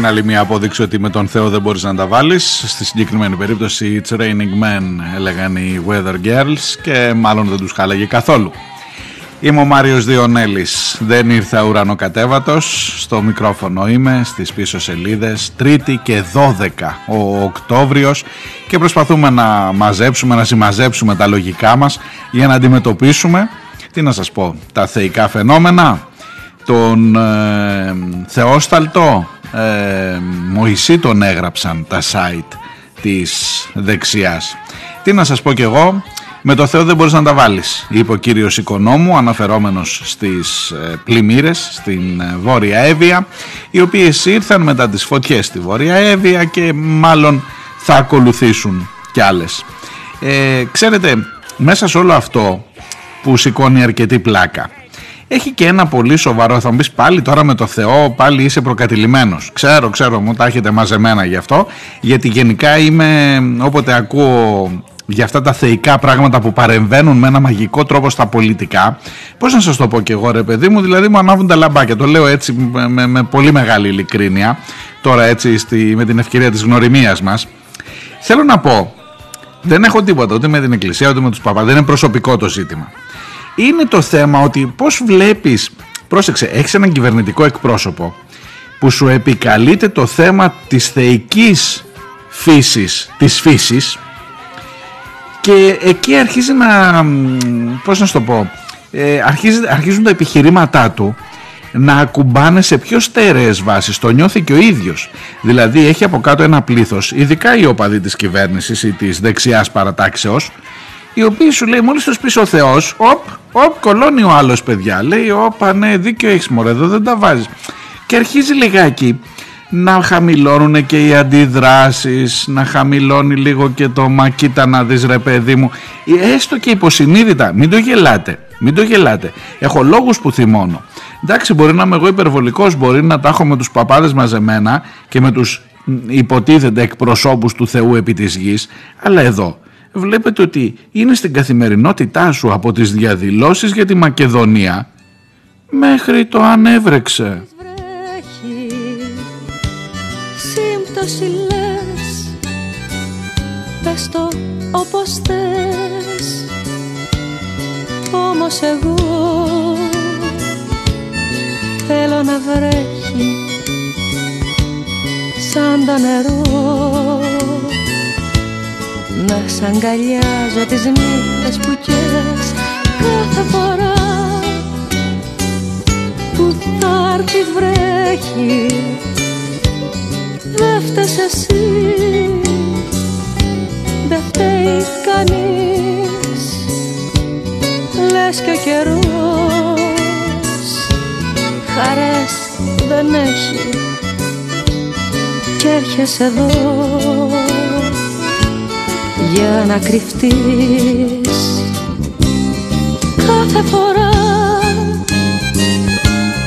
είναι άλλη μια απόδειξη ότι με τον Θεό δεν μπορείς να τα βάλεις. Στη συγκεκριμένη περίπτωση It's Raining Men έλεγαν οι Weather Girls και μάλλον δεν τους χάλαγε καθόλου. Είμαι ο Μάριος Διονέλης, δεν ήρθα ουρανοκατέβατος, στο μικρόφωνο είμαι, στις πίσω σελίδες, Τρίτη και 12 ο Οκτώβριος και προσπαθούμε να μαζέψουμε, να συμμαζέψουμε τα λογικά μας για να αντιμετωπίσουμε, τι να σας πω, τα θεϊκά φαινόμενα, τον ε, Θεόσταλτο ε, Μωυσή τον έγραψαν τα site της δεξιάς. Τι να σας πω κι εγώ με το Θεό δεν μπορείς να τα βάλεις είπε ο κύριος Οικονόμου αναφερόμενος στις ε, πλημμύρες στην ε, Βόρεια Εύβοια οι οποίες ήρθαν μετά τις φωτιές στη Βόρεια Εύβοια και μάλλον θα ακολουθήσουν κι άλλες. Ε, ξέρετε μέσα σε όλο αυτό που σηκώνει αρκετή πλάκα έχει και ένα πολύ σοβαρό. Θα μου πεις πάλι τώρα με το Θεό, πάλι είσαι προκατηλημένος. Ξέρω, ξέρω, μου τα έχετε μαζεμένα γι' αυτό. Γιατί γενικά είμαι, όποτε ακούω για αυτά τα θεϊκά πράγματα που παρεμβαίνουν με ένα μαγικό τρόπο στα πολιτικά. Πώς να σας το πω κι εγώ, ρε παιδί μου, δηλαδή μου ανάβουν τα λαμπάκια. Το λέω έτσι με, με- με πολύ μεγάλη ειλικρίνεια. Τώρα έτσι στη, με την ευκαιρία της γνωριμίας μας. Θέλω να πω, δεν έχω τίποτα ούτε με την εκκλησία ούτε με τους παπάς. Δεν είναι προσωπικό το ζήτημα. Είναι το θέμα ότι πώς βλέπεις, πρόσεξε, έχεις έναν κυβερνητικό εκπρόσωπο που σου επικαλείται το θέμα της θεϊκής φύσης, της φύσης και εκεί αρχίζει να, μ, πώς να σου το πω, ε, αρχίζει, αρχίζουν τα επιχειρήματά του να ακουμπάνε σε πιο στέρεες βάσεις. Το νιώθει και ο ίδιος. Δηλαδή έχει από κάτω ένα πλήθος, ειδικά οι οπαδοί της κυβέρνησης ή της δεξιάς παρατάξεως, οι οποίοι σου λέει μόλις τους πεις ο Θεός, οπ, οπ, κολώνει ο άλλος παιδιά. Λέει, όπα ναι, δίκιο έχεις μωρέ, εδώ δεν τα βάζεις. Και αρχίζει λιγάκι να χαμηλώνουν και οι αντιδράσεις, να χαμηλώνει λίγο και το μα κοίτα να δεις ρε παιδί μου. Έστω και υποσυνείδητα, μην το γελάτε, μην το γελάτε. Έχω λόγους που θυμώνω. Εντάξει, μπορεί να είμαι εγώ υπερβολικός, μπορεί να τα έχω με τους παπάδες μαζεμένα και με τους μ, υποτίθεται εκπροσώπους του Θεού επί της γης, αλλά εδώ βλέπετε ότι είναι στην καθημερινότητά σου από τις διαδηλώσεις για τη Μακεδονία. Μέχρι το αν έβρεξε. βρέχει. Σύμπτωσης λες. Πες το όπως θες. Όμως εγώ Θέλω να βρέχει Σαν το νερό Να σ' αγκαλιάζω τις νύχτες που καίες Κάθε φορά που θα έρθει βρέχει Δε φταίς εσύ, δε φταίει κανείς. Λες και ο καιρός χαρές δεν έχει. Κι έρχεσαι εδώ για να κρυφτείς Κάθε φορά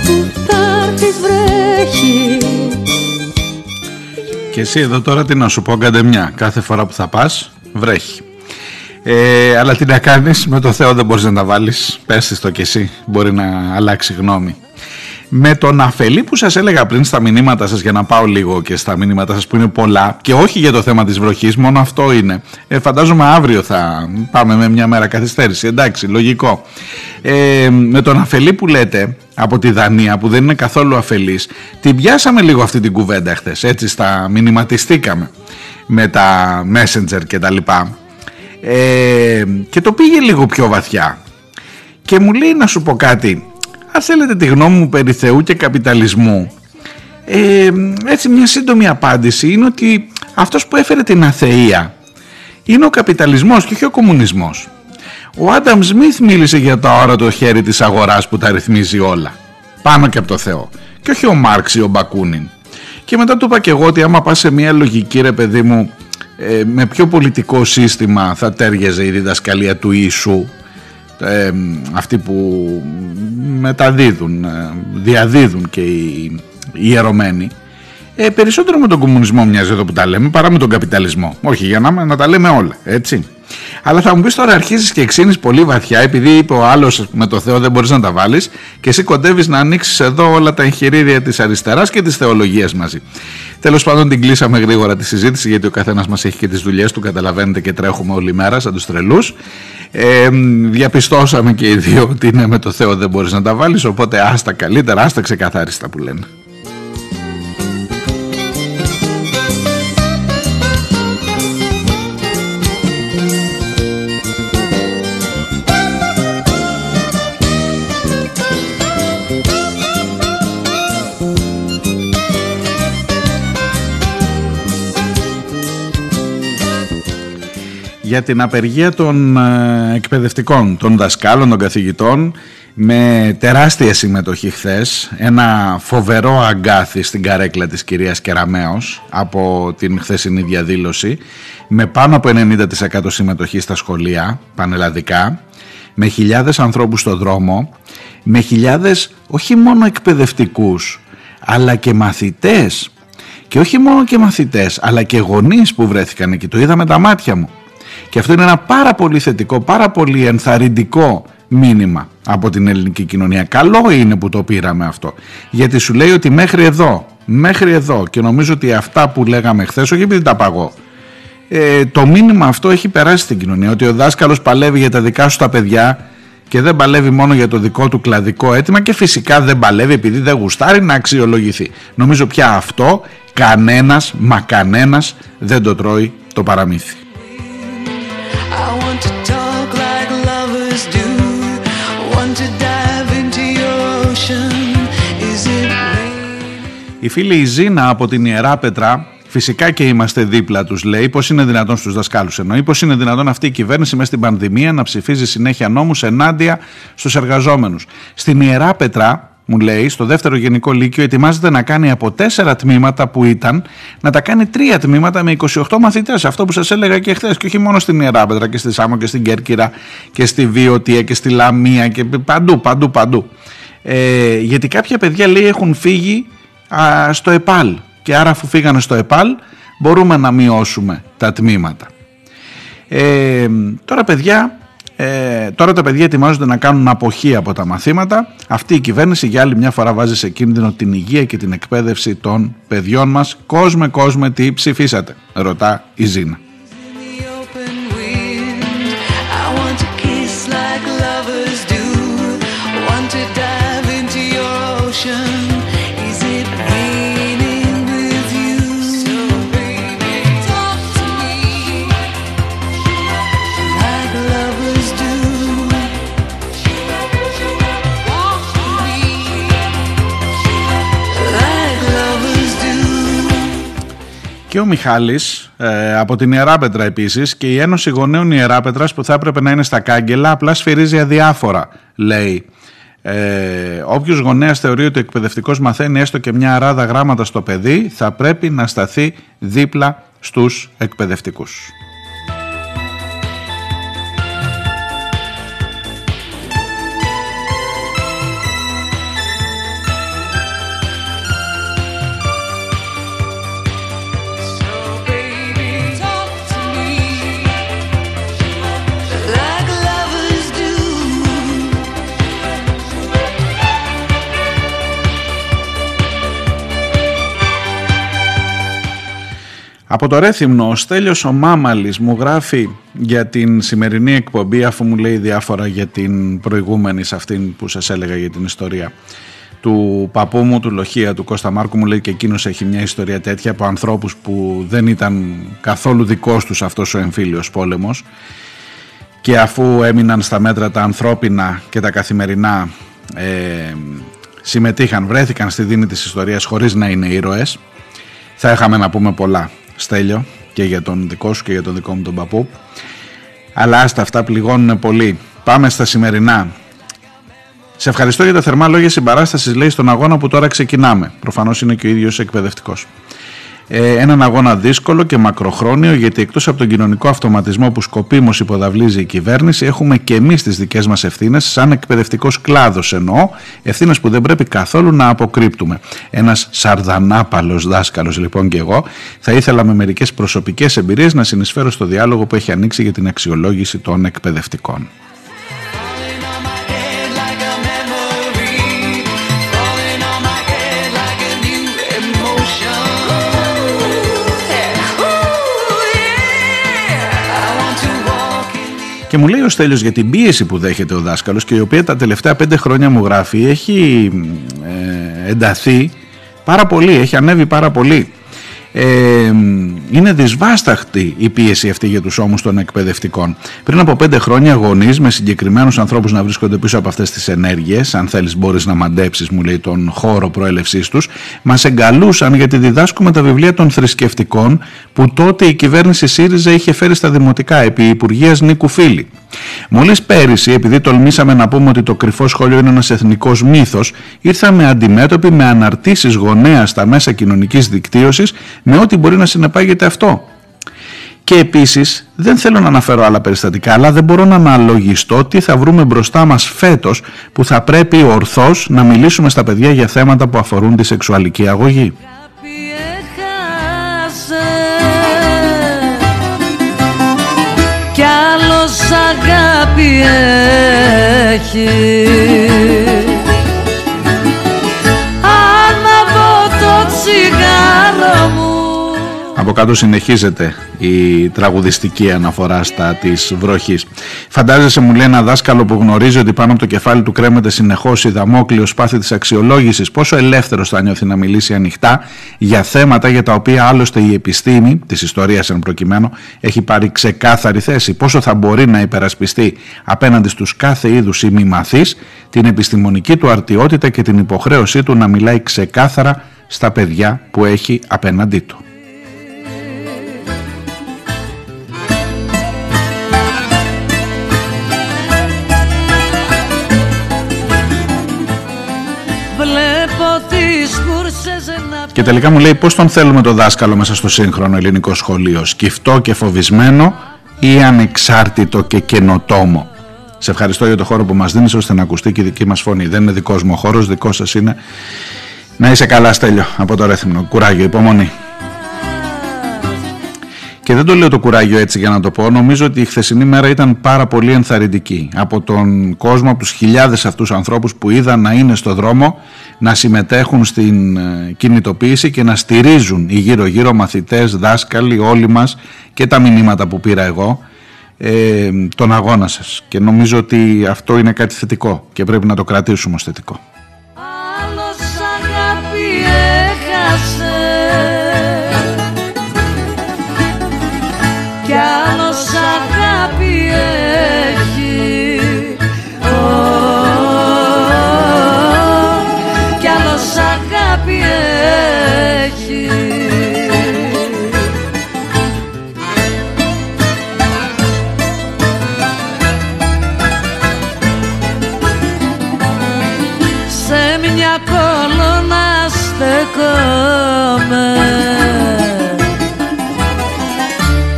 που θα έρθεις βρέχει Και εσύ εδώ τώρα τι να σου πω καντεμιά. Κάθε φορά που θα πας βρέχει. Ε, αλλά τι να κάνεις με το Θεό δεν μπορείς να τα βάλεις. Πες της το κι εσύ. Μπορεί να αλλάξει γνώμη. Με τον αφελή που σας έλεγα πριν στα μηνύματα σας για να πάω λίγο και στα μηνύματα σας που είναι πολλά και όχι για το θέμα της βροχής, μόνο αυτό είναι. Ε, φαντάζομαι αύριο θα πάμε με μια μέρα καθυστέρηση, εντάξει, λογικό. Ε, με τον αφελή που λέτε από τη Δανία που δεν είναι καθόλου αφελής, την πιάσαμε λίγο αυτή την κουβέντα χθες, έτσι στα μηνυματιστήκαμε με τα messenger και τα λοιπά. Ε, και το πήγε λίγο πιο βαθιά. Και μου λέει να σου πω κάτι. Αν θέλετε τη γνώμη μου περί Θεού και καπιταλισμού, ε, έτσι μια σύντομη απάντηση είναι ότι αυτός που έφερε την αθεία είναι ο καπιταλισμός και όχι ο κομμουνισμός. Ο Άνταμ Σμιθ μίλησε για το αόρατο χέρι της αγοράς που τα ρυθμίζει όλα. Πάνω και από το Θεό. Και όχι ο Μάρξ ή ο Μπακούνιν. Και μετά του είπα και εγώ ότι άμα πας σε μια λογική ρε παιδί μου ε, με ποιο πολιτικό σύστημα θα τέριαζε η διδασκαλία του Ιησού ε, αυτοί που μεταδίδουν, ε, διαδίδουν και οι, οι ιερωμένοι ε, περισσότερο με τον κομμουνισμό μοιάζει εδώ που τα λέμε παρά με τον καπιταλισμό. Όχι, για να, να τα λέμε όλα, έτσι. Αλλά θα μου πεις τώρα αρχίζεις και εξήνει πολύ βαθιά, επειδή είπε ο άλλος με το Θεό δεν μπορείς να τα βάλεις, και εσύ κοντεύεις να ανοίξεις εδώ όλα τα εγχειρίδια της αριστεράς και της θεολογίας μαζί. Τέλος πάντων, την κλείσαμε γρήγορα τη συζήτηση, γιατί ο καθένας μας έχει και τις δουλειές του, καταλαβαίνετε και τρέχουμε όλη μέρα σαν τους τρελούς. Ε, διαπιστώσαμε και οι δύο ότι είναι με το Θεό δεν μπορείς να τα βάλεις, οπότε άστα καλύτερα, άστα ξεκαθάριστα που λένε. Για την απεργία των ε, εκπαιδευτικών, των δασκάλων, των καθηγητών με τεράστια συμμετοχή χθες, ένα φοβερό αγκάθι στην καρέκλα της κυρίας Κεραμέως από την χθεσινή διαδήλωση με πάνω από 90% συμμετοχή στα σχολεία πανελλαδικά με χιλιάδες ανθρώπους στο δρόμο με χιλιάδες όχι μόνο εκπαιδευτικούς αλλά και μαθητές. Και όχι μόνο και μαθητές αλλά και γονείς που βρέθηκαν εκεί. Το είδα με τα μάτια μου και αυτό είναι ένα πάρα πολύ θετικό, πάρα πολύ ενθαρρυντικό μήνυμα από την ελληνική κοινωνία. Καλό είναι που το πήραμε αυτό. Γιατί σου λέει ότι μέχρι εδώ, μέχρι εδώ και νομίζω ότι αυτά που λέγαμε χθες, όχι επειδή τα παγώ, ε, το μήνυμα αυτό έχει περάσει στην κοινωνία. Ότι ο δάσκαλος παλεύει για τα δικά σου τα παιδιά και δεν παλεύει μόνο για το δικό του κλαδικό αίτημα και φυσικά δεν παλεύει επειδή δεν γουστάρει να αξιολογηθεί. Νομίζω πια αυτό κανένας, μα κανένας δεν το τρώει το παραμύθι. Η φίλη η Ζήνα από την Ιερά Πετρά, φυσικά και είμαστε δίπλα τους, λέει πώς είναι δυνατόν στους δασκάλους εννοεί, πώς είναι δυνατόν αυτή η κυβέρνηση μέσα στην πανδημία να ψηφίζει συνέχεια νόμους ενάντια στους εργαζόμενους. Στην Ιερά Πετρά, μου λέει, στο δεύτερο γενικό λύκειο ετοιμάζεται να κάνει από τέσσερα τμήματα που ήταν, να τα κάνει τρία τμήματα με 28 μαθητές. Αυτό που σας έλεγα και χθες. Και όχι μόνο στην Ιεράπετρα και στη Σάμο και στην Κέρκυρα και στη Βιωτία και στη Λαμία και παντού, παντού, παντού. Ε, γιατί κάποια παιδιά λέει έχουν φύγει α, στο ΕΠΑΛ. Και άρα, αφού φύγανε στο ΕΠΑΛ, μπορούμε να μειώσουμε τα τμήματα. Ε, τώρα, παιδιά, ε, τώρα τα παιδιά ετοιμάζονται να κάνουν αποχή από τα μαθήματα. Αυτή η κυβέρνηση για άλλη μια φορά βάζει σε κίνδυνο την υγεία και την εκπαίδευση των παιδιών μας. Κόσμε, κόσμε, τι ψηφίσατε, ρωτά η Ζήνα. I want to kiss like lovers do. Want to dive into your ocean. Και ο Μιχάλης ε, από την Ιεράπετρα επίσης και η Ένωση Γονέων Ιεράπετρας που θα έπρεπε να είναι στα κάγκελα απλά σφυρίζει αδιάφορα λέει. Ε, όποιος γονέας θεωρεί ότι ο εκπαιδευτικός μαθαίνει έστω και μια αράδα γράμματα στο παιδί θα πρέπει να σταθεί δίπλα στους εκπαιδευτικούς. Από το Ρέθυμνο, ο Στέλιος ο Μάμαλης μου γράφει για την σημερινή εκπομπή αφού μου λέει διάφορα για την προηγούμενη σε αυτήν που σας έλεγα για την ιστορία του παππού μου, του Λοχεία, του Κώστα Μάρκου. Μου λέει και εκείνος έχει μια ιστορία τέτοια από ανθρώπους που δεν ήταν καθόλου δικός τους αυτός ο εμφύλιος πόλεμος. Και αφού έμειναν στα μέτρα τα ανθρώπινα και τα καθημερινά ε, συμμετείχαν, βρέθηκαν στη δίνη της ιστορίας χωρίς να είναι ήρωες. Θα είχαμε να πούμε πολλά Στέλιο και για τον δικό σου και για τον δικό μου τον παππού αλλά άστα αυτά πληγώνουν πολύ πάμε στα σημερινά σε ευχαριστώ για τα θερμά λόγια συμπαράστασης, λέει, στον αγώνα που τώρα ξεκινάμε. Προφανώς είναι και ο ίδιος εκπαιδευτικός. Ε, έναν αγώνα δύσκολο και μακροχρόνιο, γιατί εκτός από τον κοινωνικό αυτοματισμό που σκοπίμως υποδαβλίζει η κυβέρνηση, έχουμε και εμείς τις δικές μας ευθύνες, σαν εκπαιδευτικός κλάδος εννοώ, ευθύνες που δεν πρέπει καθόλου να αποκρύπτουμε. Ένας σαρδανάπαλος δάσκαλος, λοιπόν, και εγώ, θα ήθελα με μερικές προσωπικές εμπειρίες να συνεισφέρω στο διάλογο που έχει ανοίξει για την αξιολόγηση των εκπαιδευτικών. Και μου λέει ο Στέλιος για την πίεση που δέχεται ο δάσκαλος και η οποία τα τελευταία πέντε χρόνια μου γράφει έχει ε, ενταθεί πάρα πολύ, έχει ανέβει πάρα πολύ. Ε, είναι δυσβάσταχτη η πίεση αυτή για τους ώμους των εκπαιδευτικών. Πριν από πέντε χρόνια γονείς με συγκεκριμένους ανθρώπους να βρίσκονται πίσω από αυτές τις ενέργειες, αν θέλεις μπορείς να μαντέψεις μου λέει τον χώρο προέλευσής τους, μας εγκαλούσαν γιατί διδάσκουμε τα βιβλία των θρησκευτικών που τότε η κυβέρνηση ΣΥΡΙΖΑ είχε φέρει στα δημοτικά επί Υπουργείας Νίκου Φίλη. Μόλις πέρυσι, επειδή τολμήσαμε να πούμε ότι το κρυφό σχόλιο είναι ένας εθνικός μύθος, ήρθαμε αντιμέτωποι με αναρτήσεις γονέας στα μέσα κοινωνικής δικτύωσης με ό,τι μπορεί να συνεπάγεται αυτό. Και επίσης δεν θέλω να αναφέρω άλλα περιστατικά αλλά δεν μπορώ να αναλογιστώ τι θα βρούμε μπροστά μας φέτος που θα πρέπει ορθώς να μιλήσουμε στα παιδιά για θέματα που αφορούν τη σεξουαλική αγωγή. Αγάπη Από κάτω συνεχίζεται η τραγουδιστική αναφορά στα της βροχής. Φαντάζεσαι μου λέει ένα δάσκαλο που γνωρίζει ότι πάνω από το κεφάλι του κρέμεται συνεχώς η δαμόκλειο σπάθη της αξιολόγησης πόσο ελεύθερος θα νιώθει να μιλήσει ανοιχτά για θέματα για τα οποία άλλωστε η επιστήμη της ιστορίας εν προκειμένου έχει πάρει ξεκάθαρη θέση πόσο θα μπορεί να υπερασπιστεί απέναντι στους κάθε είδους ημιμαθείς την επιστημονική του αρτιότητα και την υποχρέωσή του να μιλάει ξεκάθαρα στα παιδιά που έχει απέναντί του. Και τελικά μου λέει πώς τον θέλουμε το δάσκαλο μέσα στο σύγχρονο ελληνικό σχολείο. Σκυφτό και φοβισμένο ή ανεξάρτητο και καινοτόμο; Σε ευχαριστώ για το χώρο που μας δίνεις ώστε να ακουστεί και η δική μας φωνή. Δεν είναι δικός μου ο χώρος, δικός σας είναι. Να είσαι καλά Στέλιο από το Ρέθυμνο. Κουράγιο, υπομονή. Και δεν το λέω το κουράγιο έτσι για να το πω. Νομίζω ότι η χθεσινή μέρα ήταν πάρα πολύ ενθαρρυντική. Από τον κόσμο, από τους χιλιάδες αυτούς ανθρώπους που είδαν να είναι στο δρόμο, να συμμετέχουν στην ε, κινητοποίηση και να στηρίζουν οι γύρω-γύρω μαθητές, δάσκαλοι, όλοι μας και τα μηνύματα που πήρα εγώ, ε, τον αγώνα σας. Και νομίζω ότι αυτό είναι κάτι θετικό και πρέπει να το κρατήσουμε ως θετικό. άλλος αγάπη έχασε σε μια κολόνα στεκόμαι.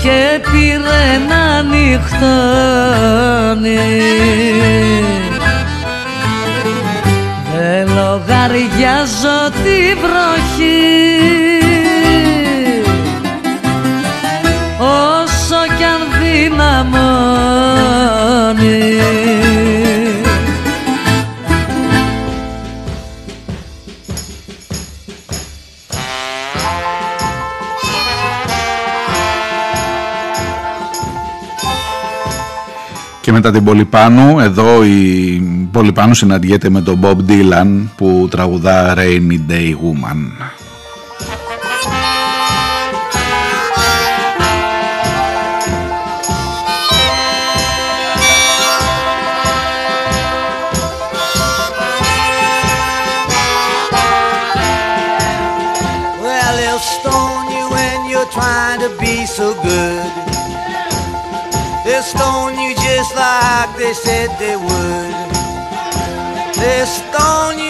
Και πήρε να νυχτώνει. Δεν λογαριάζω μετά την Πολυπάνου, εδώ η Πολυπάνου συναντιέται με τον Bob Dylan που τραγουδά Rainy Day Woman. They said they would. They'll stone you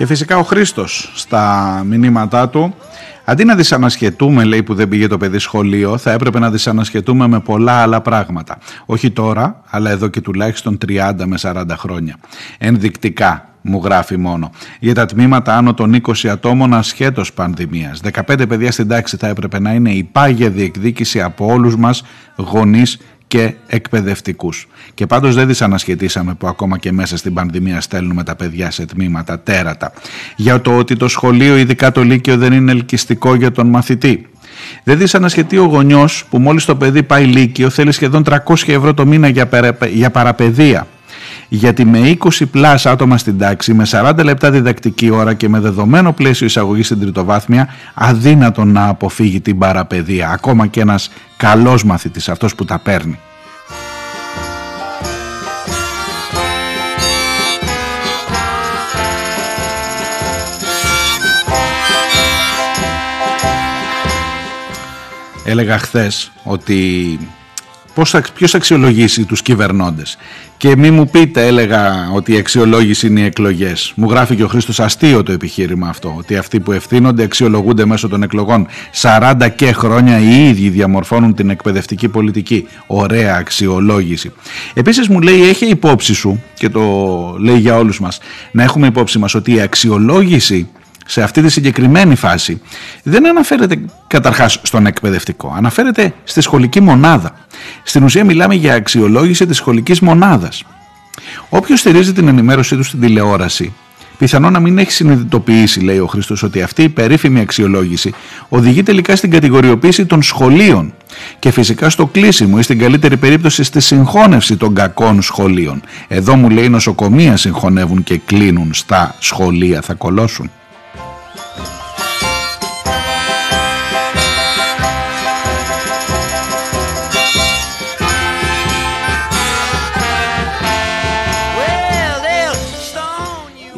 Και φυσικά ο Χρήστος στα μηνύματά του Αντί να δυσανασχετούμε, λέει, που δεν πήγε το παιδί σχολείο, θα έπρεπε να δυσανασχετούμε με πολλά άλλα πράγματα. Όχι τώρα, αλλά εδώ και τουλάχιστον 30 με 40 χρόνια. Ενδεικτικά, μου γράφει μόνο. Για τα τμήματα άνω των 20 ατόμων ασχέτως πανδημίας. 15 παιδιά στην τάξη θα έπρεπε να είναι η πάγια διεκδίκηση από όλους μας γονείς και εκπαιδευτικούς. Και πάντως δεν δυσανασχετήσαμε που ακόμα και μέσα στην πανδημία στέλνουμε τα παιδιά σε τμήματα τέρατα. Για το ότι το σχολείο, ειδικά το Λύκειο, δεν είναι ελκυστικό για τον μαθητή. Δεν δυσανασχετεί ο γονιός που μόλις το παιδί πάει Λύκειο θέλει σχεδόν 300 ευρώ το μήνα για, περα- για παραπαιδεία. Γιατί με 20 πλάς άτομα στην τάξη, με 40 λεπτά διδακτική ώρα και με δεδομένο πλαίσιο εισαγωγής στην τριτοβάθμια, αδύνατο να αποφύγει την παραπαιδεία. Ακόμα και ένας καλός μαθητής, αυτός που τα παίρνει. Έλεγα χθες ότι πώς θα, ποιος θα αξιολογήσει τους κυβερνώντες. Και μη μου πείτε, έλεγα, ότι η αξιολόγηση είναι οι εκλογές. Μου γράφει και ο Χρήστος αστείο το επιχείρημα αυτό, ότι αυτοί που ευθύνονται αξιολογούνται μέσω των εκλογών. 40 και χρόνια οι ίδιοι διαμορφώνουν την εκπαιδευτική πολιτική. Ωραία αξιολόγηση. Επίσης μου λέει, έχει υπόψη σου, και το λέει για όλους μας, να έχουμε υπόψη μας ότι η αξιολόγηση σε αυτή τη συγκεκριμένη φάση δεν αναφέρεται καταρχάς στον εκπαιδευτικό, αναφέρεται στη σχολική μονάδα. Στην ουσία μιλάμε για αξιολόγηση της σχολικής μονάδας. Όποιος στηρίζει την ενημέρωσή του στην τηλεόραση, πιθανό να μην έχει συνειδητοποιήσει, λέει ο Χρήστο, ότι αυτή η περίφημη αξιολόγηση οδηγεί τελικά στην κατηγοριοποίηση των σχολείων και φυσικά στο κλείσιμο ή στην καλύτερη περίπτωση στη συγχώνευση των κακών σχολείων. Εδώ μου λέει νοσοκομεία συγχωνεύουν και κλείνουν στα σχολεία, θα κολώσουν.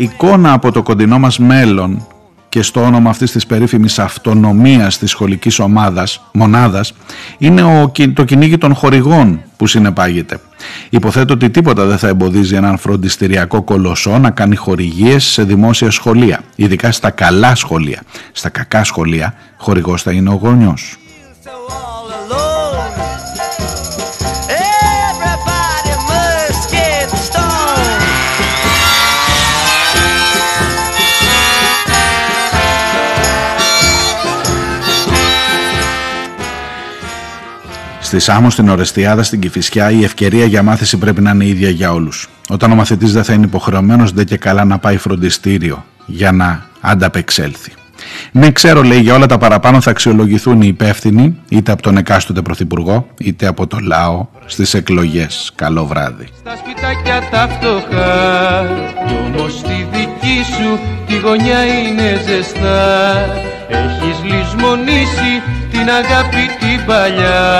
Εικόνα από το κοντινό μας μέλλον και στο όνομα αυτής της περίφημης αυτονομίας της σχολικής ομάδας, μονάδας είναι ο, κι- το κυνήγι των χορηγών που συνεπάγεται. Υποθέτω ότι τίποτα δεν θα εμποδίζει έναν φροντιστηριακό κολοσσό να κάνει χορηγίες σε δημόσια σχολεία, ειδικά στα καλά σχολεία. Στα κακά σχολεία χορηγός θα είναι ο γονιός. Στη Σάμο, στην Ορεστιάδα, στην Κηφισιά, η ευκαιρία για μάθηση πρέπει να είναι ίδια για όλους. Όταν ο μαθητής δεν θα είναι υποχρεωμένος, δεν και καλά να πάει φροντιστήριο για να ανταπεξέλθει. Ναι, ξέρω, λέει, για όλα τα παραπάνω θα αξιολογηθούν οι υπεύθυνοι, είτε από τον εκάστοτε πρωθυπουργό, είτε από το λαό, στις εκλογές. Καλό βράδυ. Στα σπιτάκια τα φτωχά Κι όμως στη δική σου τη γωνιά είναι ζεστά Έχεις λησμονήσει την αγάπη την παλιά.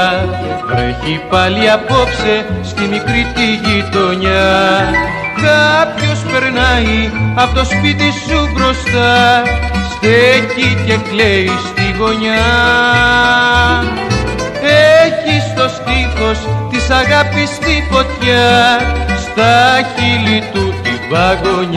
Βρέχει πάλι απόψε στη μικρή τη γειτονιά. Κάποιος περνάει από το σπίτι σου μπροστά. Στέκει και κλαίει στη γωνιά. Έχει το στίχος της αγάπης στη φωτιά. Στα χείλη του την παγωνιά.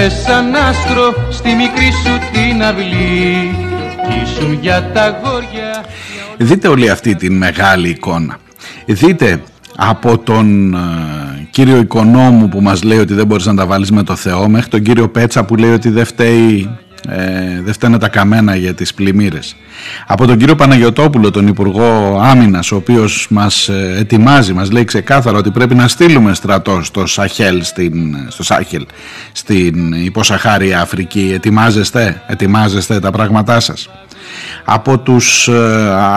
Έλαμπες σαν άστρο στη μικρή σου την αυλή. Κι ήσουν για τα γόρια Δείτε όλη αυτή την μεγάλη εικόνα. Δείτε από τον ε, κύριο Οικονόμου που μας λέει ότι δεν μπορείς να τα βάλεις με το Θεό μέχρι τον κύριο Πέτσα που λέει ότι δεν φταίει ε, δεν φταίνε τα καμένα για τις πλημμύρες. Από τον κύριο Παναγιωτόπουλο, τον Υπουργό Άμυνας, ο οποίος μας ε, ετοιμάζει, μας λέει ξεκάθαρα ότι πρέπει να στείλουμε στρατός στο Σαχέλ, στην, στο Σάχελ, στην υποσαχάρια Αφρική. Ετοιμάζεστε, ετοιμάζεστε τα πράγματά σας από τους ε,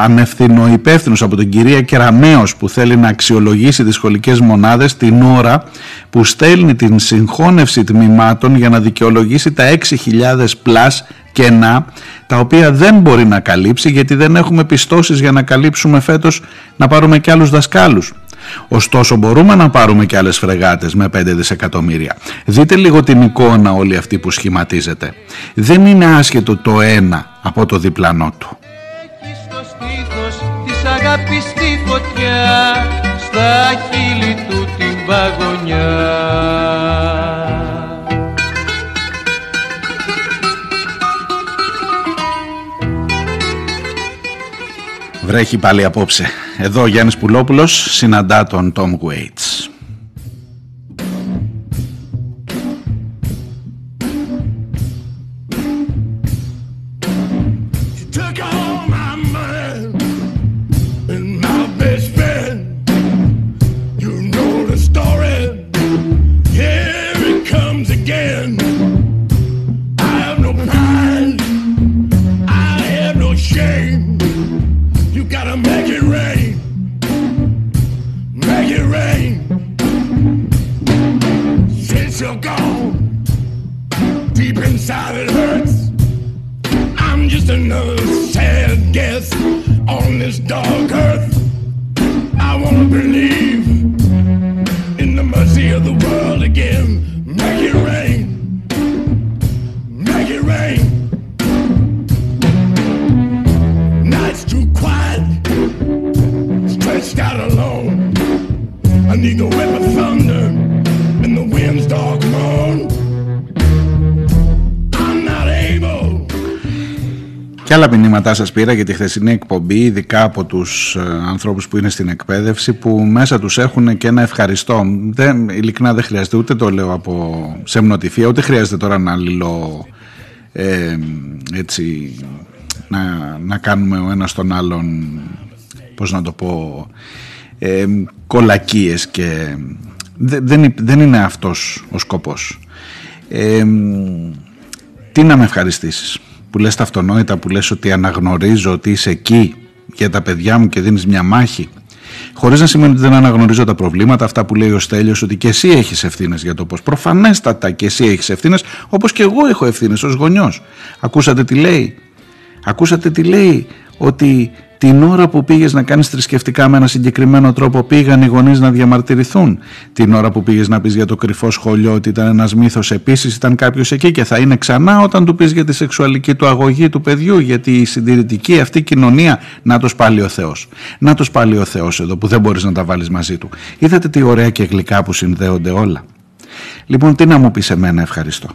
ανευθυνοϊπεύθυνους από την κυρία Κεραμέως που θέλει να αξιολογήσει τις σχολικές μονάδες την ώρα που στέλνει την συγχώνευση τμήματων για να δικαιολογήσει τα 6.000 πλάς κενά τα οποία δεν μπορεί να καλύψει γιατί δεν έχουμε πιστώσεις για να καλύψουμε φέτος να πάρουμε και άλλους δασκάλους. Ωστόσο μπορούμε να πάρουμε και άλλες φρεγάτες με 5 δισεκατομμύρια. Δείτε λίγο την εικόνα όλη αυτή που σχηματίζεται. Δεν είναι άσχετο το ένα από το διπλανό του. στο στήθος της αγάπης τη φωτιά στα χείλη του την παγωνιά Βρέχει πάλι απόψε. Εδώ ο Γιάννης Πουλόπουλος συναντά τον Tom Waits. took άλλα μηνύματά σας πήρα για τη χθεσινή εκπομπή, ειδικά από τους ε, ανθρώπους που είναι στην εκπαίδευση, που μέσα τους έχουν και ένα ευχαριστώ. Δεν, ειλικρινά δεν χρειάζεται, ούτε το λέω από σεμνοτυφία, ούτε χρειάζεται τώρα να λυλώ ε, έτσι, να, να κάνουμε ο ένας τον άλλον, πώς να το πω, ε, κολακίες και δεν, δεν, δεν είναι αυτός ο σκοπός. Ε, τι να με ευχαριστήσεις; Που λες τα αυτονόητα που λες ότι αναγνωρίζω ότι είσαι εκεί για τα παιδιά μου και δίνεις μια μάχη χωρίς να σημαίνει ότι δεν αναγνωρίζω τα προβλήματα αυτά που λέει ο Στέλιος ότι και εσύ έχεις ευθύνες για το πώς. Προφανέστατα και εσύ έχεις ευθύνες όπως και εγώ έχω ευθύνες ως γονιός. Ακούσατε τι λέει; Ακούσατε τι λέει ότι την ώρα που πήγες να κάνεις θρησκευτικά με ένα συγκεκριμένο τρόπο πήγαν οι γονείς να διαμαρτυρηθούν. Την ώρα που πήγες να πεις για το κρυφό σχολείο ότι ήταν ένας μύθος επίσης ήταν κάποιος εκεί και θα είναι ξανά όταν του πεις για τη σεξουαλική του αγωγή του παιδιού γιατί η συντηρητική αυτή κοινωνία να το πάλι ο Θεός. Να το πάλι ο Θεός εδώ που δεν μπορείς να τα βάλεις μαζί του. Είδατε τι ωραία και γλυκά που συνδέονται όλα. Λοιπόν τι να μου πεις εμένα ευχαριστώ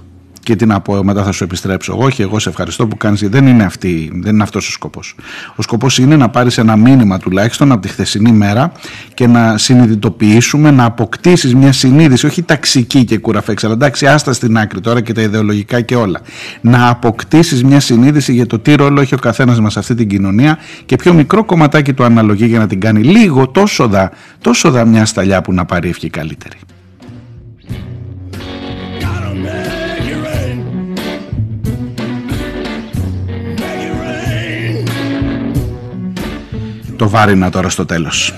και τι να πω, μετά θα σου επιστρέψω. Εγώ, όχι, εγώ σε ευχαριστώ που κάνεις. Δεν είναι, αυτή, δεν είναι αυτός ο σκοπός. Ο σκοπός είναι να πάρεις ένα μήνυμα τουλάχιστον από τη χθεσινή μέρα και να συνειδητοποιήσουμε, να αποκτήσεις μια συνείδηση, όχι ταξική και κουραφέξα, αλλά εντάξει, άστα στην άκρη τώρα και τα ιδεολογικά και όλα. Να αποκτήσεις μια συνείδηση για το τι ρόλο έχει ο καθένας μας σε αυτή την κοινωνία και ποιο μικρό κομματάκι του αναλογεί για να την κάνει λίγο τόσο δα, τόσο δα μια σταλιά που να πάρει ευχή καλύτερη. Το βάρινα τώρα στο τέλος.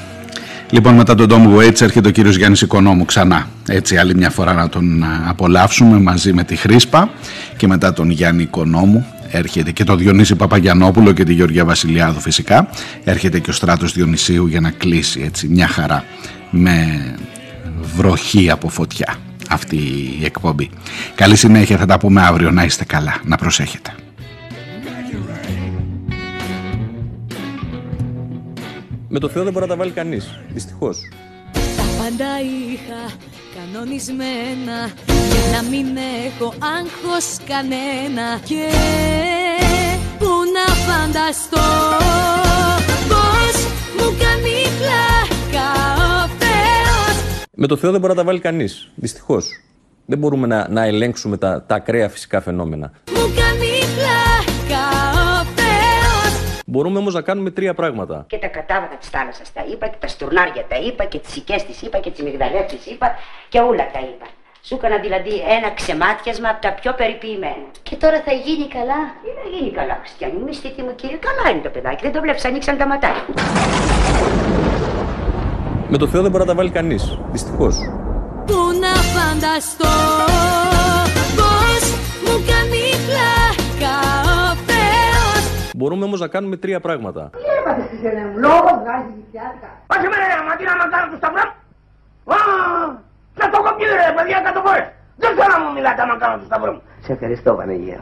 Λοιπόν, μετά τον Tom Waits έρχεται ο κύριος Γιάννης Οικονόμου ξανά. Έτσι, άλλη μια φορά να τον α, απολαύσουμε μαζί με τη Χρήσπα και μετά τον Γιάννη Οικονόμου έρχεται και το Διονύση Παπαγιανόπουλο και τη Γεωργία Βασιλιάδου φυσικά. Έρχεται και ο Στράτος Διονυσίου για να κλείσει έτσι μια χαρά με βροχή από φωτιά αυτή η εκπομπή. Καλή συνέχεια, θα τα πούμε αύριο. Να είστε καλά, να προσέχετε. Με το Θεό δεν μπορεί να τα βάλει κανείς, δυστυχώς. Τα πάντα είχα κανονισμένα Για να μην έχω άγχος κανένα Και που να φανταστώ Πως μου κάνει πλάκα ο Θεός Με το Θεό δεν μπορεί να τα βάλει κανείς. Δυστυχώς. Δεν μπορούμε να, να ελέγξουμε τα, τα ακραία φυσικά φαινόμενα. Μου Μπορούμε όμως να κάνουμε τρία πράγματα. Και τα κατάβατα της θάλασσας τα είπα, και τα στουρνάρια τα είπα, και τις οικές τη είπα, και τις μυγδαλέ τη είπα, και όλα τα είπα. Σου έκανα δηλαδή ένα ξεμάτιασμα από τα πιο περιποιημένα. Και τώρα θα γίνει καλά; Τι να γίνει καλά, Χριστιανή, μυστική μου κύριε, καλά είναι το παιδάκι, δεν το βλέπεις, ανοίξαν τα ματάκια. Με το Θεό δεν μπορεί να τα βάλει κανείς. Δυστυχώς. Πού να φανταστώ Πως μου κάνει πλάκα ο Θεός Μπορούμε όμως να κάνουμε τρία πράγματα. Τι έπατε Χριστιανέ μου, λόγος βγάζει νησιάτικα. Όχι με ρε, μα τι να κάνω τους σταυρό. Α, σε το κοπίδι ρε παιδιά κάτω φορές. Δεν θέλω να μου μιλάτε άμα κάνω τους σταυρό μου. Σε ευχαριστώ Παναγία.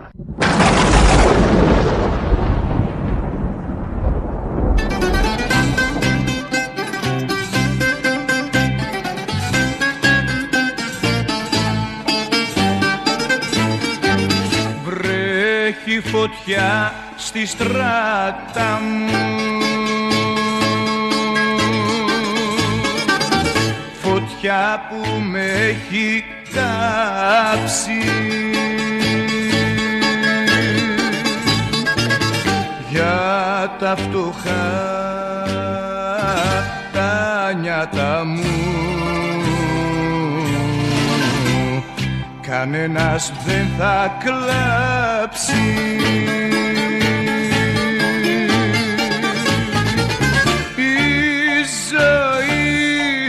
Βρέχει φωτιά στη στράτα μου. Φωτιά που με έχει κάψει. Για τα φτωχά τα νιάτα μου κανένας δεν θα κλάψει Η ζωή,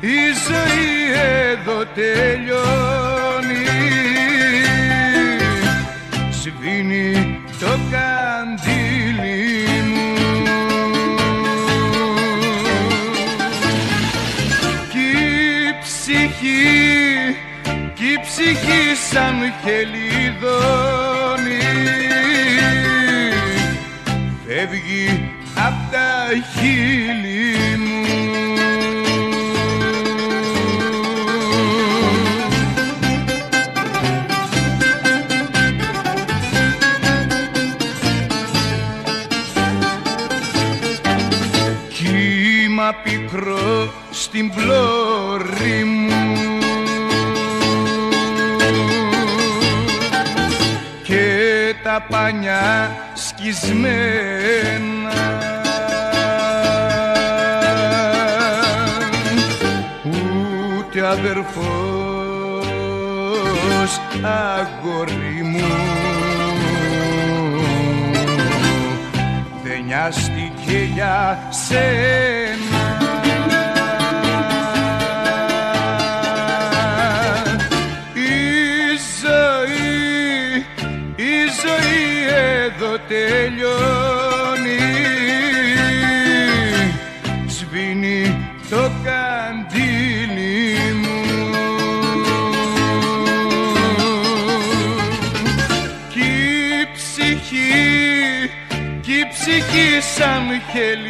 η ζωή εδώ τελειώνει. Σβήνει το καντήλι μου. Κι η ψυχή κι η ψυχή σαν χελιδόνι φεύγει απ' τα χείλη μου. Κύμα πικρό στην πλώρη μου και τα πανιά σκισμένα. Ούτε αδερφός αγόρι μου δεν νοιάστηκε για σένα τελειώνει. Σβήνει το καντήλι μου. Κι η ψυχή, κι η ψυχή σαν χελιδόνι